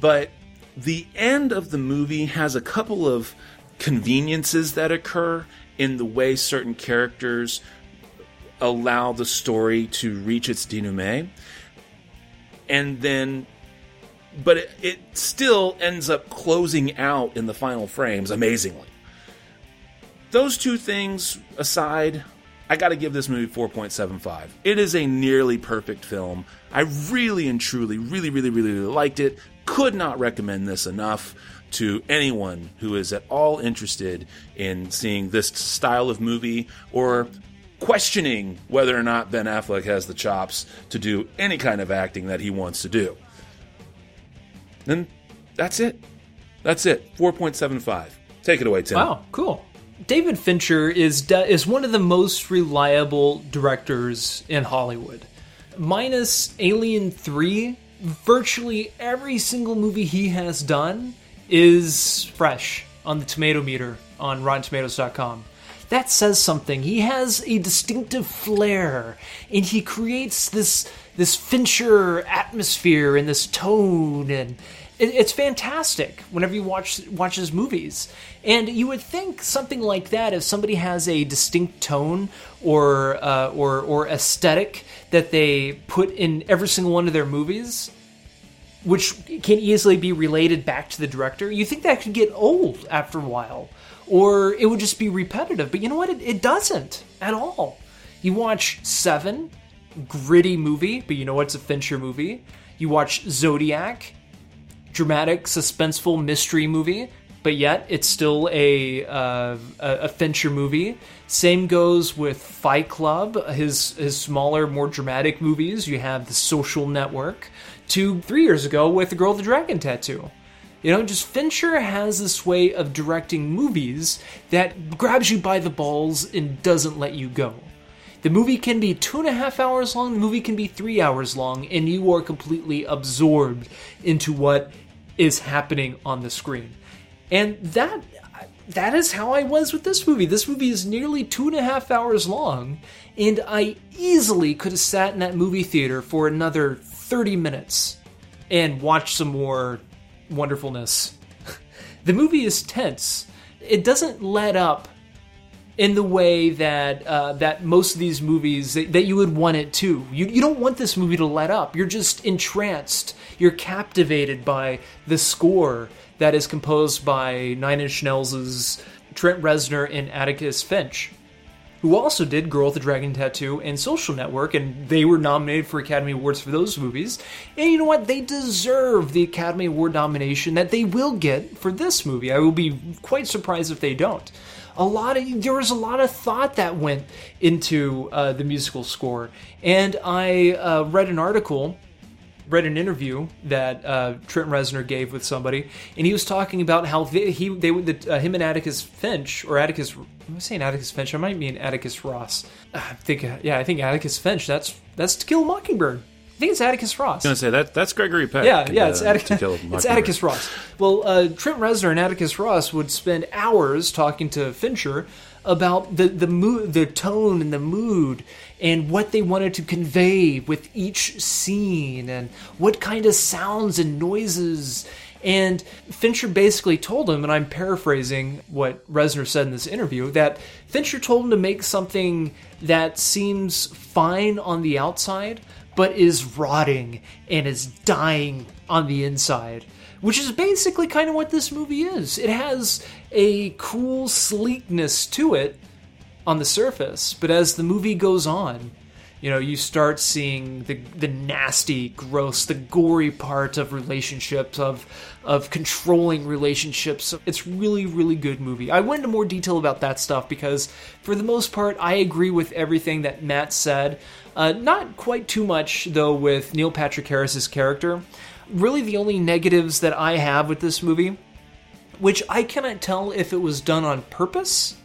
but the end of the movie has a couple of conveniences that occur in the way certain characters allow the story to reach its denouement. And then, but it, it still ends up closing out in the final frames amazingly. Those two things aside, I got to give this movie 4.75. It is a nearly perfect film. I really and truly, really, really, really, really liked it. Could not recommend this enough to anyone who is at all interested in seeing this style of movie or questioning whether or not Ben Affleck has the chops to do any kind of acting that he wants to do. Then that's it. That's it. 4.75. Take it away, Tim. Wow, cool. David Fincher is is one of the most reliable directors in Hollywood. Minus Alien 3, virtually every single movie he has done is fresh on the tomato meter on RottenTomatoes.com. That says something. He has a distinctive flair, and he creates this this Fincher atmosphere and this tone, and it, it's fantastic. Whenever you watch watch his movies, and you would think something like that, if somebody has a distinct tone or uh, or or aesthetic that they put in every single one of their movies, which can easily be related back to the director, you think that could get old after a while. Or it would just be repetitive. But you know what? It, it doesn't at all. You watch Seven, gritty movie, but you know what's a Fincher movie. You watch Zodiac, dramatic, suspenseful mystery movie, but yet it's still a uh, a Fincher movie. Same goes with Fight Club, his his smaller, more dramatic movies. You have The Social Network, to three years ago with The Girl with the Dragon Tattoo. You know, just Fincher has this way of directing movies that grabs you by the balls and doesn't let you go. The movie can be two and a half hours long, the movie can be three hours long, and you are completely absorbed into what is happening on the screen. And that that is how I was with this movie. This movie is nearly two and a half hours long, and I easily could have sat in that movie theater for another 30 minutes and watch some more wonderfulness. the movie is tense. It doesn't let up in the way that uh, that most of these movies that, that, you would want it to. You you don't want this movie to let up. You're just entranced. You're captivated by the score that is composed by Nine Inch Nails' Trent Reznor and Atticus Finch, who also did Girl with the Dragon Tattoo and Social Network, and they were nominated for Academy Awards for those movies. And you know what? They deserve the Academy Award nomination that they will get for this movie. I will be quite surprised if they don't. A lot of there was a lot of thought that went into uh, the musical score, and I uh, read an article read an interview that uh, Trent Reznor gave with somebody, and he was talking about how they, he they the, uh, him and Atticus Finch or Atticus. I'm saying Atticus Finch? I might mean Atticus Ross. I think yeah, I think Atticus Finch. That's that's To Kill a Mockingbird. I think it's Atticus Ross. I was gonna say that that's Gregory Peck. Yeah, yeah, it's, uh, Attic- To Kill a it's Atticus Ross. Well, uh, Trent Reznor and Atticus Ross would spend hours talking to Fincher about the the mood, the tone and the mood, and what they wanted to convey with each scene, and what kind of sounds and noises. And Fincher basically told him, and I'm paraphrasing what Reznor said in this interview, that Fincher told him to make something that seems fine on the outside, but is rotting and is dying on the inside. Which is basically kind of what this movie is. It has a cool sleekness to it on the surface, but as the movie goes on, you know, you start seeing the the nasty, gross, the gory part of relationships, of of controlling relationships. It's really, really good movie. I went into more detail about that stuff because, for the most part, I agree with everything that Matt said. Uh, not quite too much though with Neil Patrick Harris's character. Really, the only negatives that I have with this movie, which I cannot tell if it was done on purpose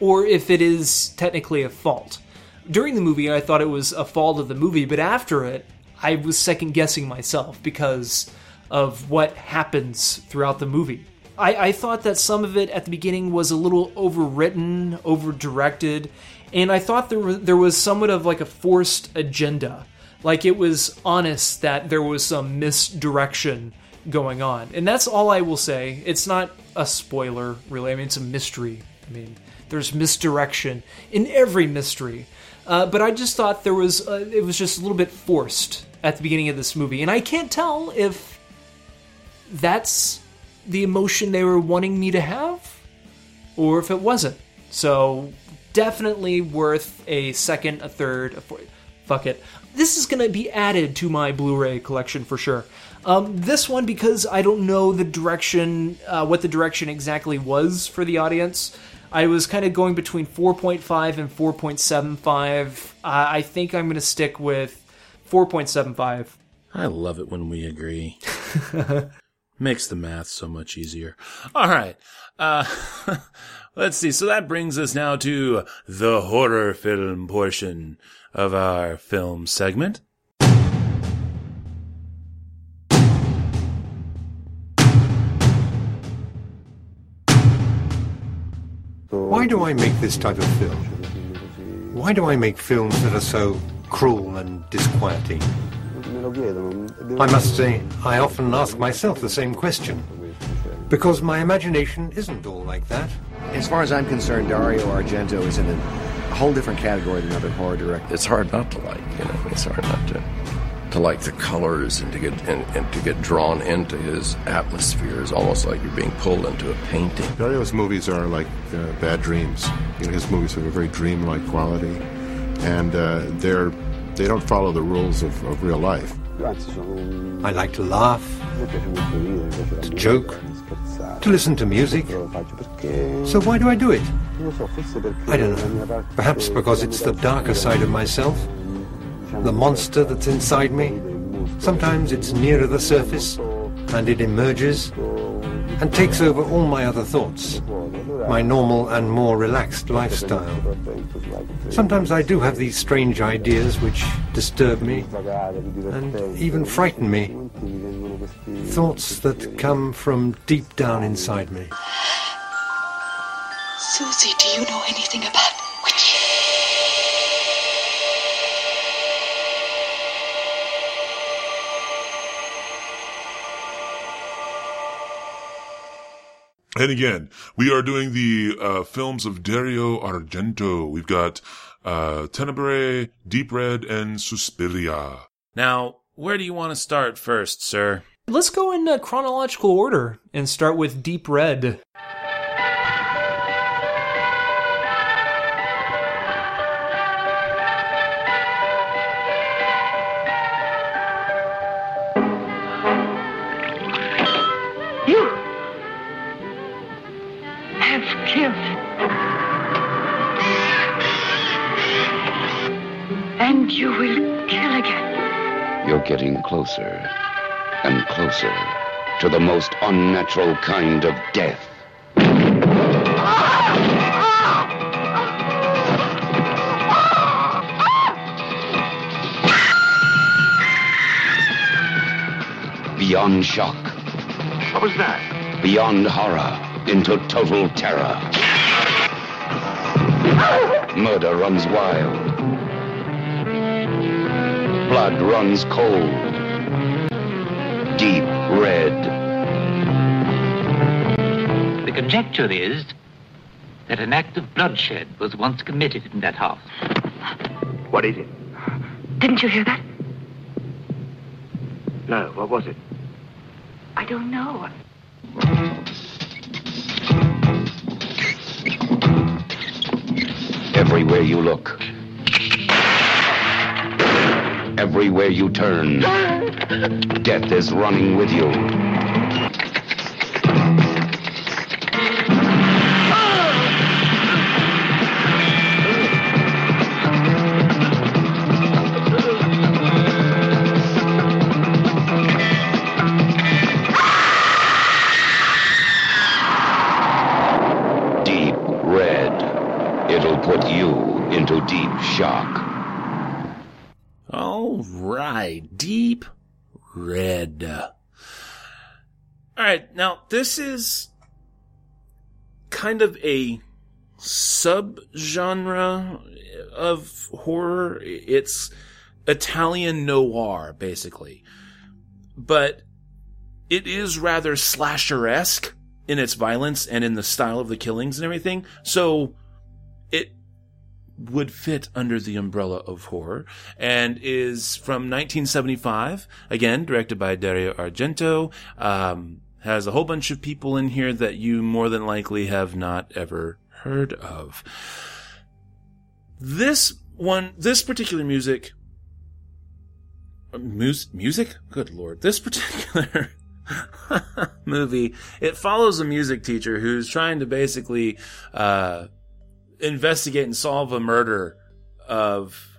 or if it is technically a fault. During the movie, I thought it was a fault of the movie, but after it, I was second guessing myself because of what happens throughout the movie. I, I thought that some of it at the beginning was a little overwritten, over directed, and I thought there there was somewhat of like a forced agenda. Like it was honest that there was some misdirection going on. And that's all I will say. It's not a spoiler, really. I mean, it's a mystery. I mean, there's misdirection in every mystery. Uh, but I just thought there was uh, it was just a little bit forced at the beginning of this movie, and I can't tell if that's the emotion they were wanting me to have, or if it wasn't. So definitely worth a second, a third, a fourth. Fuck it. This is gonna be added to my Blu-ray collection for sure. Um, this one because I don't know the direction, uh, what the direction exactly was for the audience. I was kind of going between 4.5 and 4.75. Uh, I think I'm going to stick with 4.75. I love it when we agree. Makes the math so much easier. All right. Uh, let's see. So that brings us now to the horror film portion of our film segment. Why do I make this type of film? Why do I make films that are so cruel and disquieting? I must say, I often ask myself the same question. Because my imagination isn't all like that. As far as I'm concerned, Dario Argento is in a whole different category than other horror directors. It's hard not to like, you know. It's hard not to to like the colors and to get and, and to get drawn into his atmosphere. It's almost like you're being pulled into a painting. Dario's movies are like uh, bad dreams. You know, his movies have a very dreamlike quality, and uh, they're they don't follow the rules of, of real life. I like to laugh, to joke, to listen to music. So why do I do it? I don't know. Perhaps because it's the darker side of myself, the monster that's inside me. Sometimes it's nearer the surface, and it emerges and takes over all my other thoughts, my normal and more relaxed lifestyle. Sometimes I do have these strange ideas which disturb me and even frighten me. Thoughts that come from deep down inside me. Susie, do you know anything about And again, we are doing the uh, films of Dario Argento. We've got uh, Tenebre, Deep Red, and Suspiria. Now, where do you want to start first, sir? Let's go in uh, chronological order and start with Deep Red. You're getting closer and closer to the most unnatural kind of death. Beyond shock. What was that? Beyond horror into total terror. Murder runs wild. Blood runs cold. Deep red. The conjecture is that an act of bloodshed was once committed in that house. What is it? Didn't you hear that? No, what was it? I don't know. Everywhere you look. Everywhere you turn. Death is running with you. This is kind of a subgenre of horror. It's Italian noir, basically, but it is rather slasher-esque in its violence and in the style of the killings and everything. So it would fit under the umbrella of horror and is from 1975 again directed by dario argento um, has a whole bunch of people in here that you more than likely have not ever heard of. This one this particular music mus- music? Good lord. This particular movie it follows a music teacher who's trying to basically uh, investigate and solve a murder of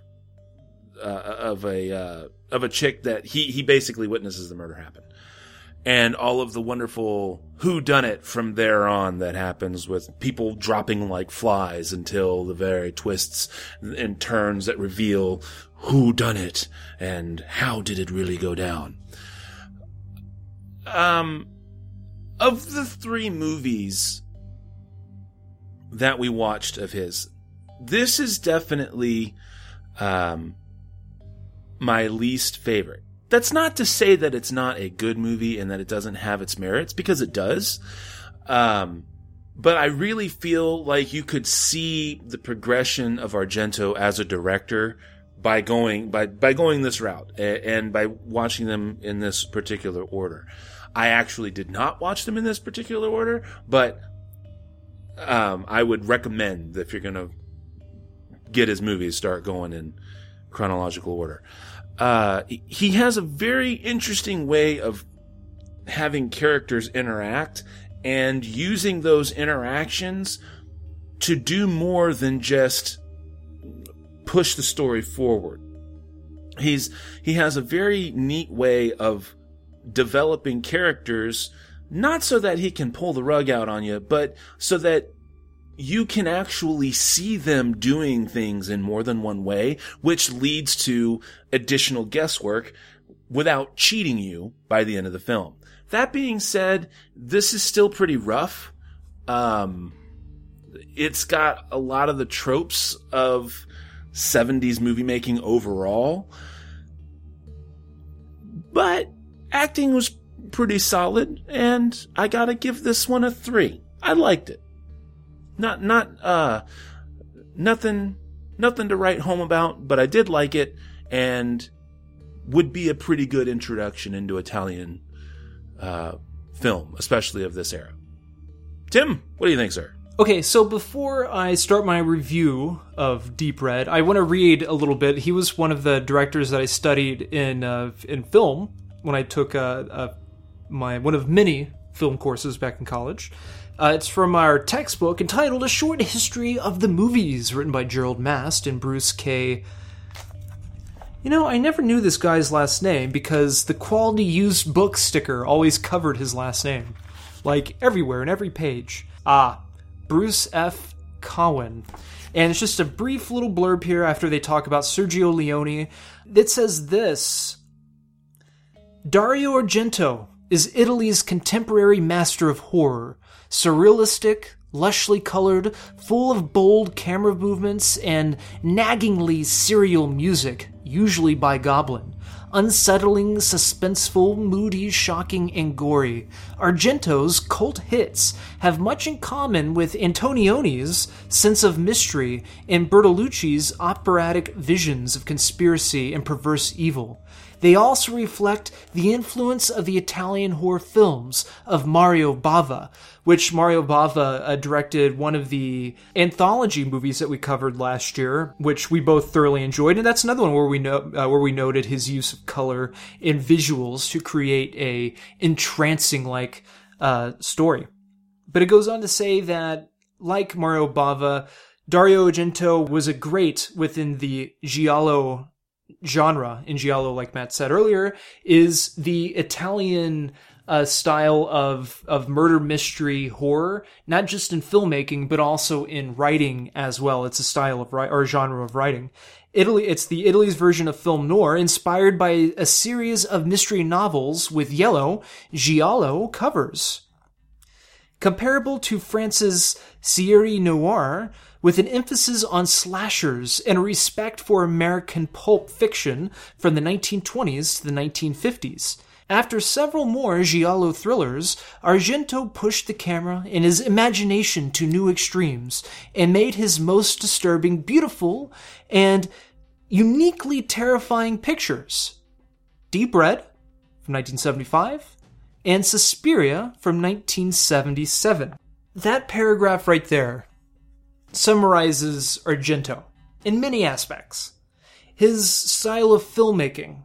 uh, of a uh, of a chick that he he basically witnesses the murder happen and all of the wonderful who done it from there on that happens with people dropping like flies until the very twists and turns that reveal who done it and how did it really go down um of the three movies that we watched of his. This is definitely um, my least favorite. That's not to say that it's not a good movie and that it doesn't have its merits, because it does. Um, but I really feel like you could see the progression of Argento as a director by going by by going this route and, by watching them in this particular order. I actually did not watch them in this particular order, but um, I would recommend that if you're going to get his movies, start going in chronological order. Uh, he has a very interesting way of having characters interact and using those interactions to do more than just push the story forward. He's he has a very neat way of developing characters not so that he can pull the rug out on you, but so that you can actually see them doing things in more than one way, which leads to additional guesswork without cheating you by the end of the film. That being said, this is still pretty rough. Um, it's got a lot of the tropes of 70s movie making overall, but acting was pretty solid, and I gotta give this one a three. I liked it. Not, not, uh, nothing, nothing to write home about, but I did like it, and would be a pretty good introduction into Italian, uh, film, especially of this era. Tim, what do you think, sir? Okay, so before I start my review of Deep Red, I want to read a little bit. He was one of the directors that I studied in uh, in film when I took uh, uh, my one of many film courses back in college. Uh, it's from our textbook entitled "A Short History of the Movies," written by Gerald Mast and Bruce K. You know, I never knew this guy's last name because the quality used book sticker always covered his last name, like everywhere in every page. Ah, Bruce F. Kawin. And it's just a brief little blurb here after they talk about Sergio Leone. It says this Dario Argento is Italy's contemporary master of horror, surrealistic, lushly colored, full of bold camera movements and naggingly serial music, usually by Goblin. Unsettling, suspenseful, moody, shocking, and gory. Argento's cult hits have much in common with Antonioni's sense of mystery and Bertolucci's operatic visions of conspiracy and perverse evil. They also reflect the influence of the Italian horror films of Mario Bava, which Mario Bava uh, directed one of the anthology movies that we covered last year, which we both thoroughly enjoyed. And that's another one where we know uh, where we noted his use of color and visuals to create a entrancing like uh, story. But it goes on to say that, like Mario Bava, Dario Argento was a great within the giallo genre in giallo like matt said earlier is the italian uh, style of of murder mystery horror not just in filmmaking but also in writing as well. It's a style of or genre of writing. Italy it's the italy's version of film noir inspired by a series of mystery novels with yellow giallo covers. Comparable to france's série noire with an emphasis on slashers and a respect for American pulp fiction from the 1920s to the 1950s. After several more giallo thrillers, Argento pushed the camera and his imagination to new extremes and made his most disturbing, beautiful, and uniquely terrifying pictures. Deep Red from 1975 and Suspiria from 1977. That paragraph right there summarizes Argento in many aspects. His style of filmmaking.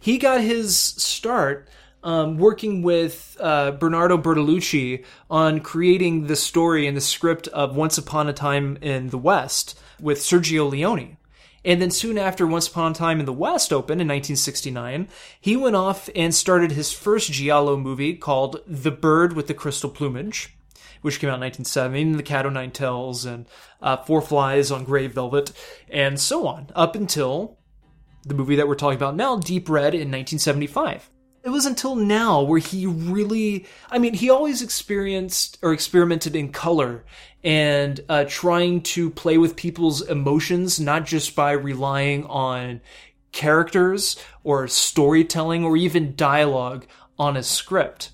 He got his start um, working with uh, Bernardo Bertolucci on creating the story and the script of Once Upon a Time in the West with Sergio Leone. And then soon after Once Upon a Time in the West opened in 1969, he went off and started his first Giallo movie called The Bird with the Crystal Plumage which came out in 1970, The Cat O' Nine Tails, and uh, Four Flies on Grey Velvet, and so on, up until the movie that we're talking about now, Deep Red, in 1975. It was until now where he really, I mean, he always experienced or experimented in color and uh, trying to play with people's emotions, not just by relying on characters or storytelling or even dialogue on a script.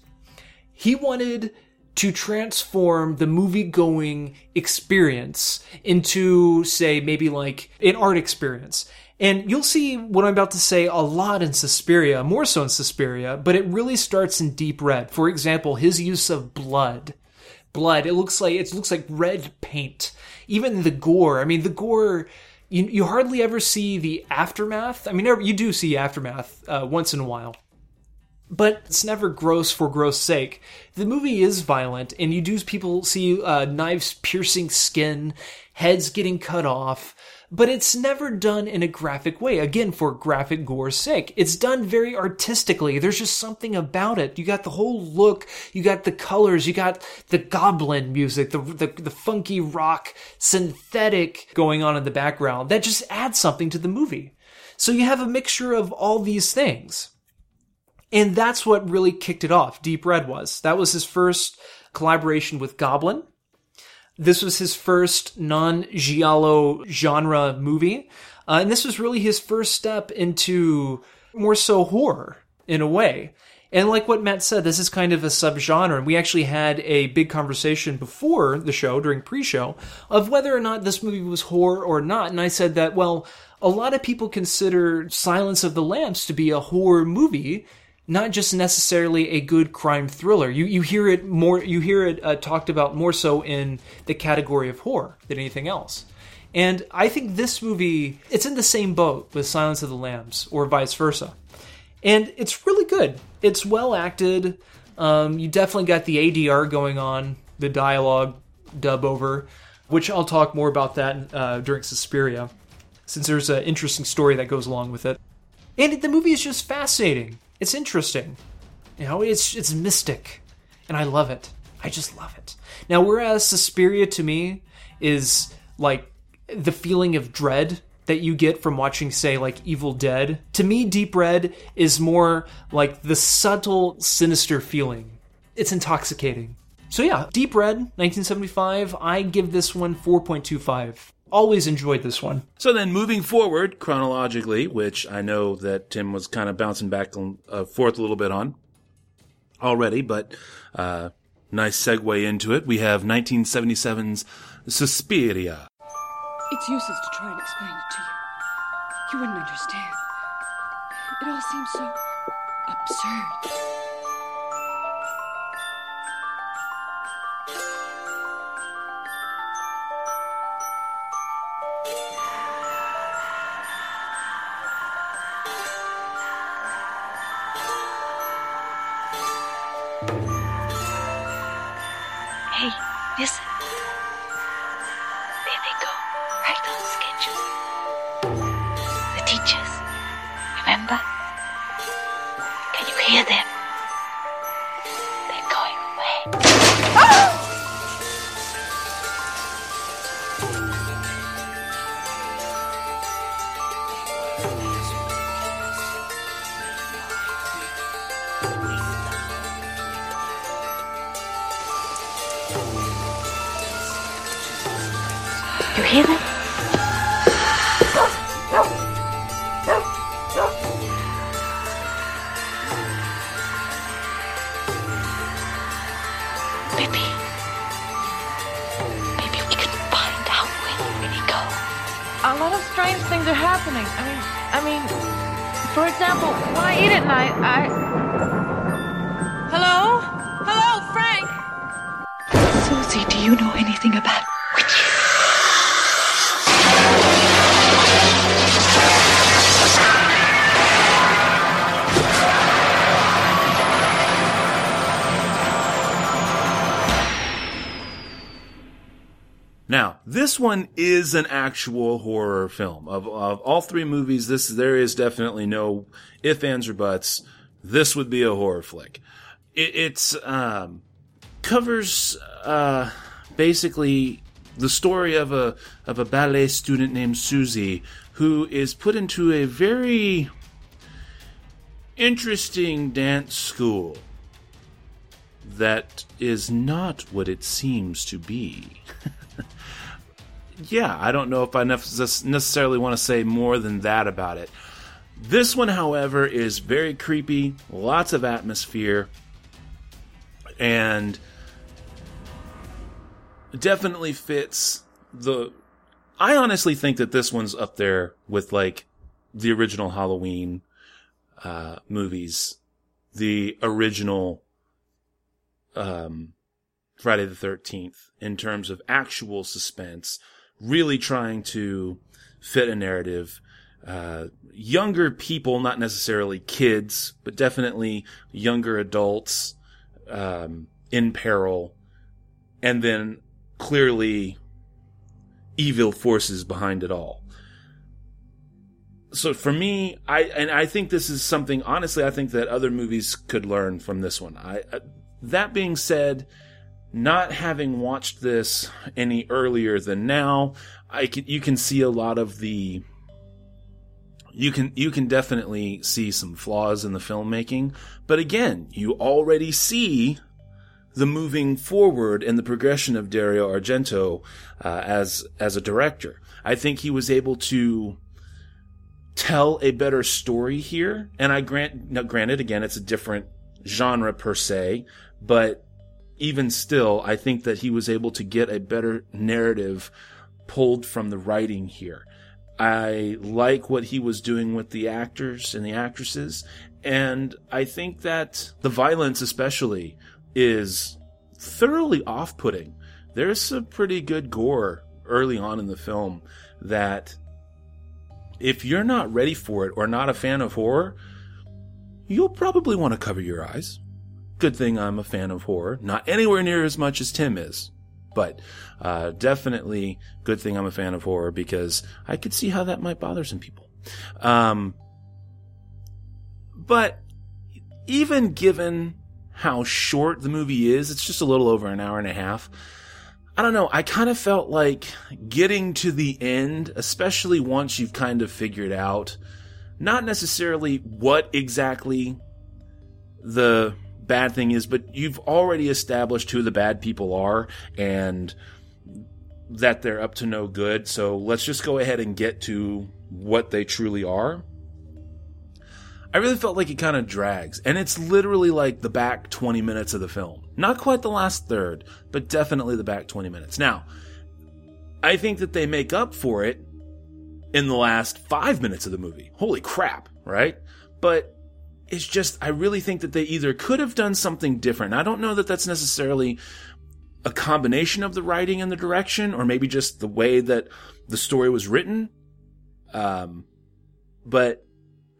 He wanted to transform the movie going experience into, say, maybe like an art experience. And you'll see what I'm about to say a lot in Suspiria, more so in Suspiria, but it really starts in Deep Red. For example, his use of blood. Blood. It looks like it looks like red paint. Even the gore. I mean, the gore. You, you hardly ever see the aftermath. I mean, you do see aftermath uh, once in a while, but it's never gross for gross sake. The movie is violent, and you do people see uh, knives piercing skin, heads getting cut off, but it's never done in a graphic way. Again, for graphic gore's sake, it's done very artistically. There's just something about it. You got the whole look, you got the colors, you got the goblin music, the the, the funky rock synthetic going on in the background. That just adds something to the movie. So you have a mixture of all these things. And that's what really kicked it off. Deep Red was. That was his first collaboration with Goblin. This was his first non giallo genre movie. Uh, and this was really his first step into more so horror in a way. And like what Matt said, this is kind of a subgenre. And we actually had a big conversation before the show, during pre show, of whether or not this movie was horror or not. And I said that, well, a lot of people consider Silence of the Lambs to be a horror movie not just necessarily a good crime thriller. You you hear it more. You hear it uh, talked about more so in the category of horror than anything else. And I think this movie it's in the same boat with Silence of the Lambs or vice versa. And it's really good. It's well acted. Um, you definitely got the ADR going on, the dialogue dub over, which I'll talk more about that uh, during Suspiria, since there's an interesting story that goes along with it. And the movie is just fascinating. It's interesting. You know, it's it's mystic, and I love it. I just love it. Now, whereas Suspiria to me is like the feeling of dread that you get from watching, say, like Evil Dead. To me, Deep Red is more like the subtle, sinister feeling. It's intoxicating. So yeah, Deep Red, 1975. I give this one 4.25. Always enjoyed this one. So then, moving forward chronologically, which I know that Tim was kind of bouncing back and uh, forth a little bit on already, but uh, nice segue into it. We have 1977's Suspiria. It's useless to try and explain it to you. You wouldn't understand. It all seems so absurd. One is an actual horror film. Of, of all three movies, this there is definitely no if, ands, or buts. This would be a horror flick. It, it's um, covers uh, basically the story of a of a ballet student named Susie who is put into a very interesting dance school that is not what it seems to be. yeah, I don't know if I necessarily want to say more than that about it. This one, however, is very creepy, lots of atmosphere, and definitely fits the. I honestly think that this one's up there with like the original Halloween uh, movies, the original um, Friday the 13th in terms of actual suspense, really trying to fit a narrative. Uh, younger people, not necessarily kids, but definitely younger adults um, in peril, and then clearly evil forces behind it all. So for me, I and I think this is something. Honestly, I think that other movies could learn from this one. I, I that being said, not having watched this any earlier than now, I can, you can see a lot of the you can you can definitely see some flaws in the filmmaking, but again, you already see the moving forward and the progression of Dario Argento uh, as as a director. I think he was able to tell a better story here, and I grant now, granted again it's a different genre per se, but even still, I think that he was able to get a better narrative pulled from the writing here. I like what he was doing with the actors and the actresses, and I think that the violence, especially, is thoroughly off putting. There's some pretty good gore early on in the film that, if you're not ready for it or not a fan of horror, you'll probably want to cover your eyes. Good thing I'm a fan of horror. Not anywhere near as much as Tim is. But uh, definitely good thing I'm a fan of horror because I could see how that might bother some people. Um, but even given how short the movie is, it's just a little over an hour and a half. I don't know. I kind of felt like getting to the end, especially once you've kind of figured out not necessarily what exactly the bad thing is, but you've already established who the bad people are and that they're up to no good. So let's just go ahead and get to what they truly are. I really felt like it kind of drags, and it's literally like the back 20 minutes of the film. Not quite the last third, but definitely the back 20 minutes. Now, I think that they make up for it in the last five minutes of the movie. Holy crap, right? But it's just, I really think that they either could have done something different. I don't know that that's necessarily a combination of the writing and the direction, or maybe just the way that the story was written. Um, but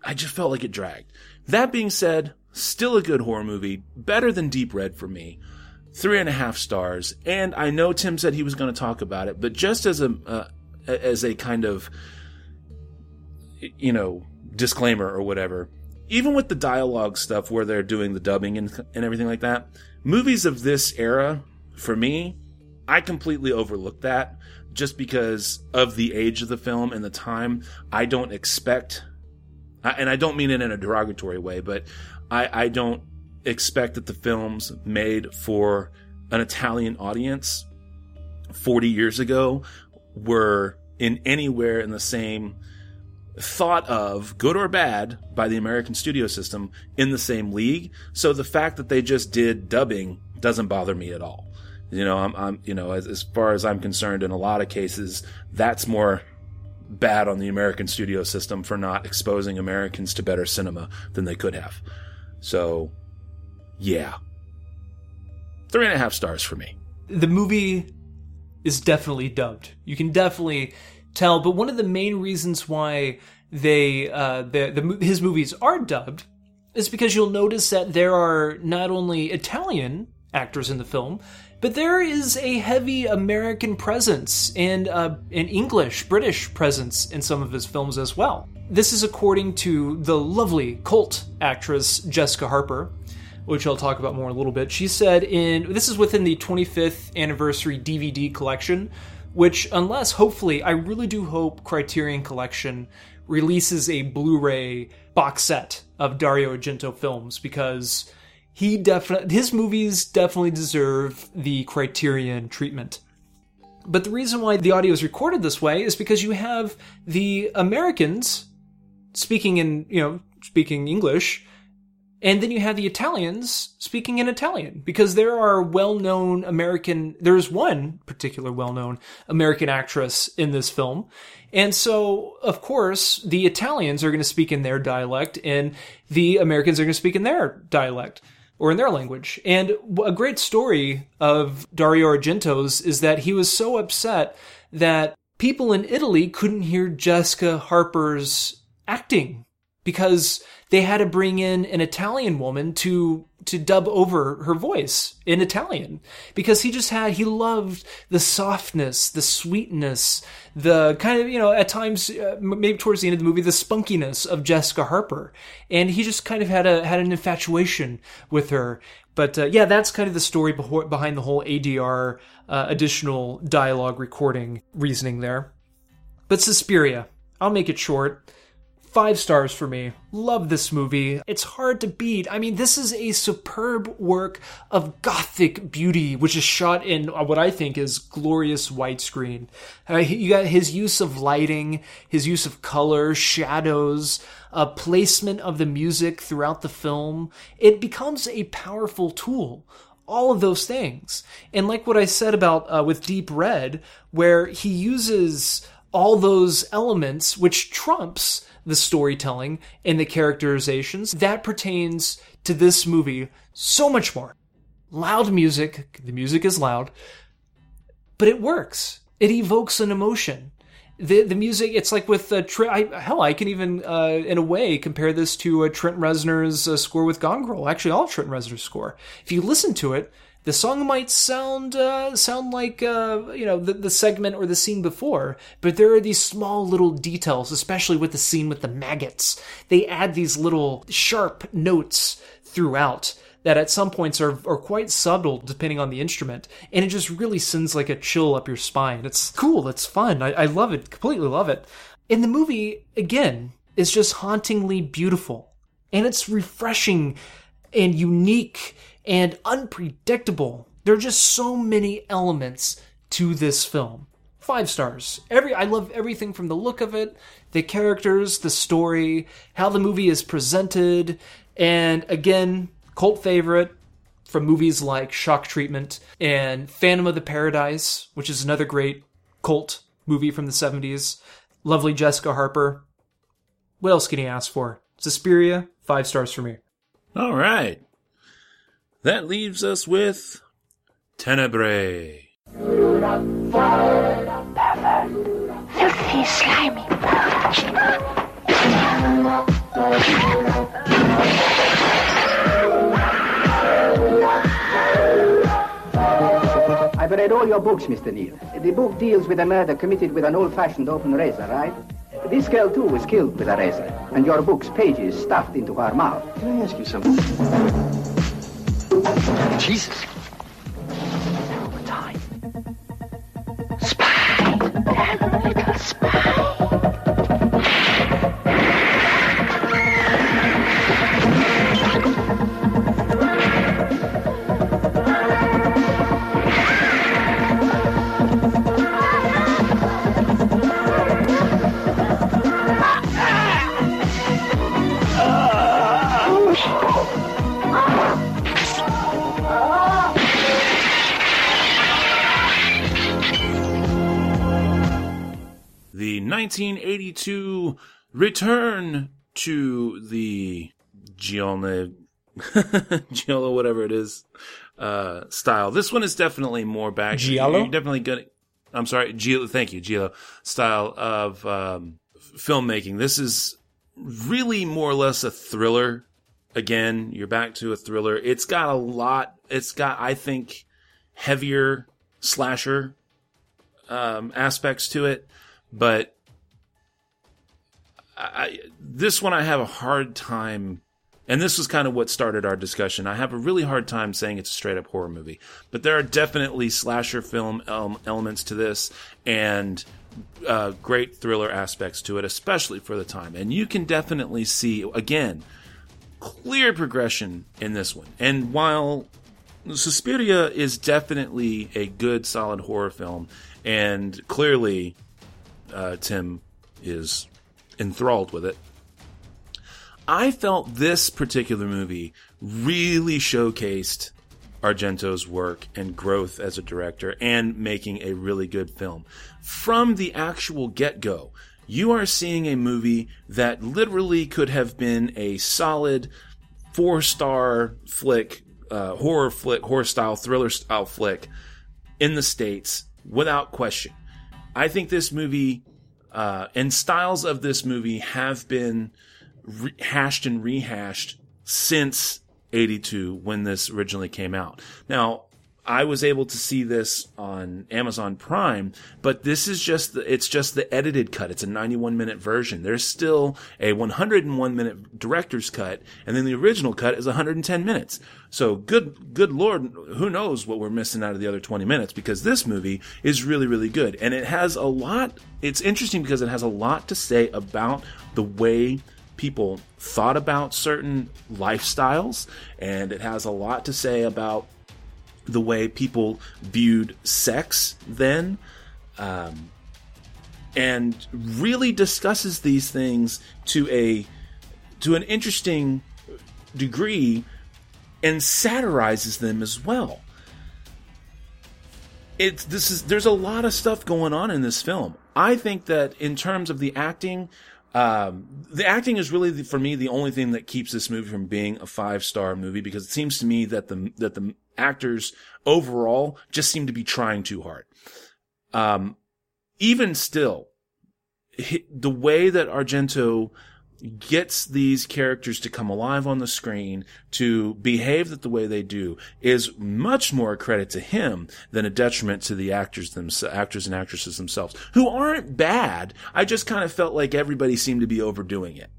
I just felt like it dragged. That being said, still a good horror movie, better than Deep Red for me. Three and a half stars, and I know Tim said he was going to talk about it, but just as a uh, as a kind of you know disclaimer or whatever, even with the dialogue stuff where they're doing the dubbing and and everything like that, movies of this era for me, I completely overlooked that just because of the age of the film and the time. I don't expect and I don't mean it in a derogatory way, but I, I don't expect that the films made for an Italian audience 40 years ago were in anywhere in the same thought of good or bad by the American studio system in the same league. So the fact that they just did dubbing doesn't bother me at all. You know, I'm, I'm you know, as, as far as I'm concerned, in a lot of cases, that's more bad on the American studio system for not exposing Americans to better cinema than they could have. So, yeah. Three and a half stars for me. The movie is definitely dubbed. You can definitely tell, but one of the main reasons why they uh, the, the his movies are dubbed is because you'll notice that there are not only Italian actors in the film, but there is a heavy American presence and uh, an English, British presence in some of his films as well. This is according to the lovely cult actress Jessica Harper, which I'll talk about more in a little bit. She said in this is within the 25th anniversary DVD collection, which unless hopefully I really do hope Criterion Collection releases a Blu-ray box set of Dario Argento films because he definitely his movies definitely deserve the criterion treatment. But the reason why the audio is recorded this way is because you have the americans speaking in you know speaking english and then you have the italians speaking in italian because there are well-known american there's one particular well-known american actress in this film and so, of course, the Italians are going to speak in their dialect and the Americans are going to speak in their dialect or in their language. And a great story of Dario Argento's is that he was so upset that people in Italy couldn't hear Jessica Harper's acting because they had to bring in an Italian woman to to dub over her voice in Italian because he just had he loved the softness, the sweetness, the kind of you know at times uh, maybe towards the end of the movie the spunkiness of Jessica Harper, and he just kind of had a had an infatuation with her. But uh, yeah, that's kind of the story behind the whole ADR uh, additional dialogue recording reasoning there. But Suspiria, I'll make it short. Five stars for me. Love this movie. It's hard to beat. I mean, this is a superb work of gothic beauty, which is shot in what I think is glorious widescreen. Uh, you got his use of lighting, his use of color, shadows, uh, placement of the music throughout the film. It becomes a powerful tool all of those things. And like what I said about uh, with Deep Red, where he uses all those elements, which trumps the storytelling and the characterizations. That pertains to this movie so much more. Loud music, the music is loud, but it works. It evokes an emotion. The the music, it's like with uh, I, hell, I can even uh, in a way compare this to uh, Trent Reznor's uh, score with Gone. Actually, all Trent Reznor's score. If you listen to it, the song might sound uh, sound like uh, you know the, the segment or the scene before, but there are these small little details, especially with the scene with the maggots. They add these little sharp notes throughout that at some points are, are quite subtle depending on the instrument. And it just really sends like a chill up your spine. It's cool. It's fun. I, I love it. Completely love it. And the movie, again, is just hauntingly beautiful. And it's refreshing and unique and unpredictable. There are just so many elements to this film. Five stars. Every I love everything from the look of it, the characters, the story, how the movie is presented, and again, cult favorite from movies like Shock Treatment and Phantom of the Paradise, which is another great cult movie from the 70s. Lovely Jessica Harper. What else can you ask for? Suspiria, five stars for me. All right. That leaves us with Tenebre. Filthy, slimy I've read all your books, Mr. Neal. The book deals with a murder committed with an old-fashioned open razor, right? This girl, too, was killed with a razor, and your book's pages stuffed into her mouth. Can I ask you something? Jesus. The 1982 return to the Giallo, Giallo, whatever it is, uh, style. This one is definitely more back. Giallo? You're definitely gonna. I'm sorry, Giallo. Thank you, Giallo style of um, filmmaking. This is really more or less a thriller. Again, you're back to a thriller. It's got a lot. It's got, I think, heavier slasher um, aspects to it, but I, this one I have a hard time, and this was kind of what started our discussion. I have a really hard time saying it's a straight up horror movie, but there are definitely slasher film elements to this, and uh, great thriller aspects to it, especially for the time. And you can definitely see again clear progression in this one. And while Suspiria is definitely a good, solid horror film, and clearly uh, Tim is enthralled with it. I felt this particular movie really showcased Argento's work and growth as a director and making a really good film. From the actual get go, you are seeing a movie that literally could have been a solid four star flick, uh, horror flick, horror style, thriller style flick in the States without question. I think this movie uh, and styles of this movie have been hashed and rehashed since 82 when this originally came out. Now, I was able to see this on Amazon Prime, but this is just the, it's just the edited cut. It's a 91 minute version. There's still a 101 minute director's cut, and then the original cut is 110 minutes. So good, good lord, who knows what we're missing out of the other 20 minutes because this movie is really, really good. And it has a lot, it's interesting because it has a lot to say about the way people thought about certain lifestyles, and it has a lot to say about the way people viewed sex then, um, and really discusses these things to a to an interesting degree, and satirizes them as well. It's this is there's a lot of stuff going on in this film. I think that in terms of the acting, um, the acting is really the, for me the only thing that keeps this movie from being a five star movie because it seems to me that the that the actors overall just seem to be trying too hard. Um, even still, the way that Argento gets these characters to come alive on the screen, to behave the way they do, is much more a credit to him than a detriment to the actors themselves, actors and actresses themselves, who aren't bad. I just kind of felt like everybody seemed to be overdoing it.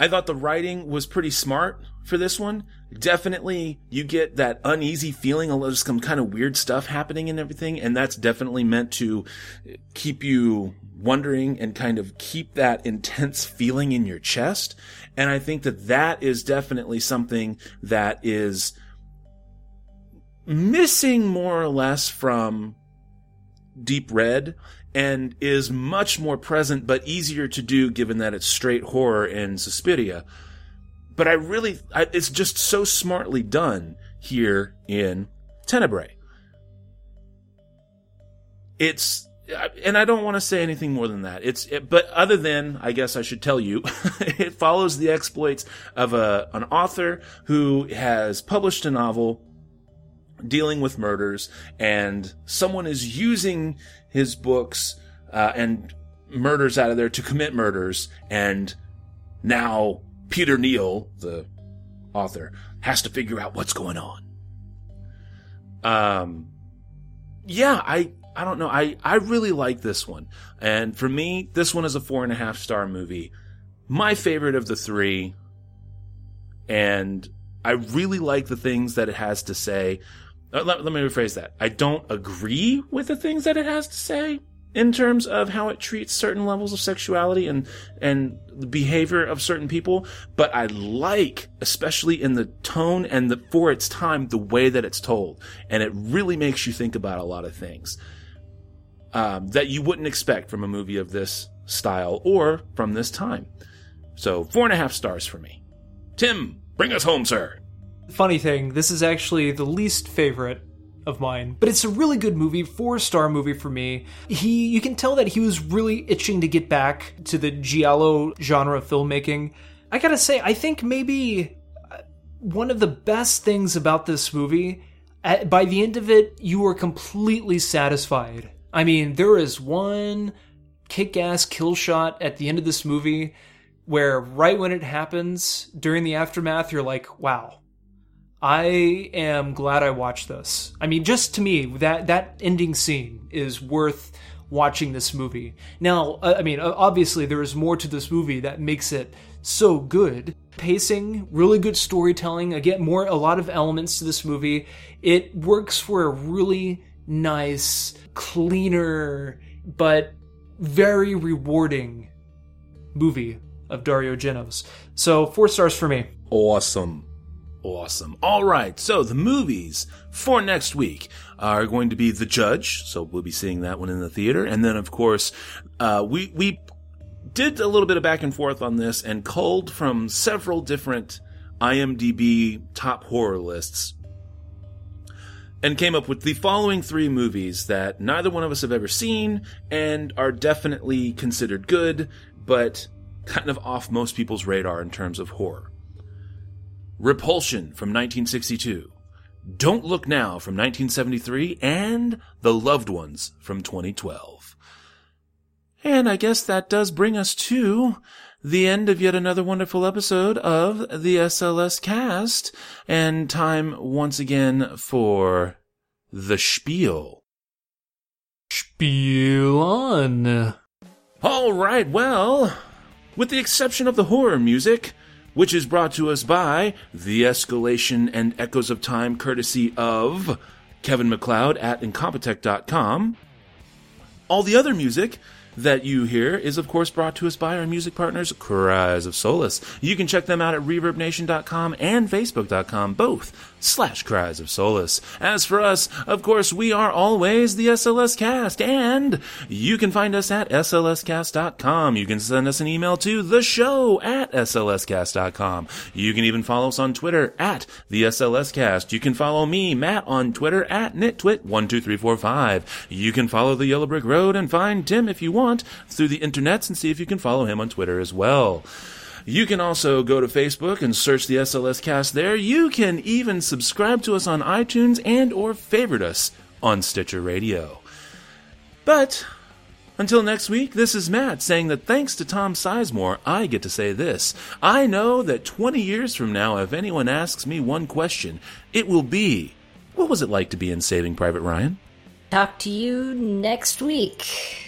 I thought the writing was pretty smart for this one. Definitely, you get that uneasy feeling, of some kind of weird stuff happening and everything, and that's definitely meant to keep you wondering and kind of keep that intense feeling in your chest. And I think that that is definitely something that is missing more or less from Deep Red and is much more present but easier to do given that it's straight horror in Suspiria. But I really, I, it's just so smartly done here in Tenebre. It's, and I don't want to say anything more than that. It's, it, but other than, I guess I should tell you, it follows the exploits of a, an author who has published a novel dealing with murders and someone is using his books uh, and murders out of there to commit murders and now peter neal the author has to figure out what's going on. Um yeah i i don't know. I i really like this one. And for me this one is a four and a half star movie. My favorite of the three. And i really like the things that it has to say. Uh, let, let me rephrase that. I don't agree with the things that it has to say in terms of how it treats certain levels of sexuality and and the behavior of certain people, but I like, especially in the tone and the for its time, the way that it's told, and it really makes you think about a lot of things um, that you wouldn't expect from a movie of this style or from this time. So four and a half stars for me. Tim, bring us home, sir. Funny thing, this is actually the least favorite of mine, but it's a really good movie, four star movie for me. He, you can tell that he was really itching to get back to the giallo genre of filmmaking. I gotta say, I think maybe uh, one of the best things about this movie, at, by the end of it, you are completely satisfied. I mean, there is one kick ass kill shot at the end of this movie where right when it happens during the aftermath, you're like, wow, I am glad I watched this. I mean, just to me, that that ending scene is worth watching this movie. Now, uh, I mean, obviously there is more to this movie that makes it so good. Pacing, really good storytelling. Again, more a lot of elements to this movie. It works for a really nice, cleaner, but very rewarding movie of Dario Argento's. So, four stars for me. Awesome. Awesome. All right. So the movies for next week are going to be The Judge. So we'll be seeing that one in the theater. And then, of course, uh, we, we did a little bit of back and forth on this and culled from several different IMDb top horror lists and came up with the following three movies that neither one of us have ever seen and are definitely considered good, but kind of off most people's radar in terms of horror. Repulsion from 1962, Don't Look Now from 1973, and The Loved Ones from 2012. And I guess that does bring us to the end of yet another wonderful episode of the SLS cast, and time once again for the spiel. Spiel on. All right, well, with the exception of the horror music, which is brought to us by The Escalation and Echoes of Time, courtesy of Kevin MacLeod at Incompetech.com. All the other music that you hear is, of course, brought to us by our music partners, Cries of Solace. You can check them out at ReverbNation.com and Facebook.com, both slash Cries of Solace. As for us, of course, we are always the SLS Cast, and you can find us at SLScast.com. You can send us an email to the show at SLScast.com. You can even follow us on Twitter at the SLS Cast. You can follow me, Matt, on Twitter at NitTwit12345. You can follow the Yellow Brick Road and find Tim if you want through the internets and see if you can follow him on Twitter as well. You can also go to Facebook and search the SLS cast there. You can even subscribe to us on iTunes and or favorite us on Stitcher Radio. But until next week, this is Matt saying that thanks to Tom Sizemore, I get to say this. I know that 20 years from now, if anyone asks me one question, it will be, what was it like to be in Saving Private Ryan? Talk to you next week.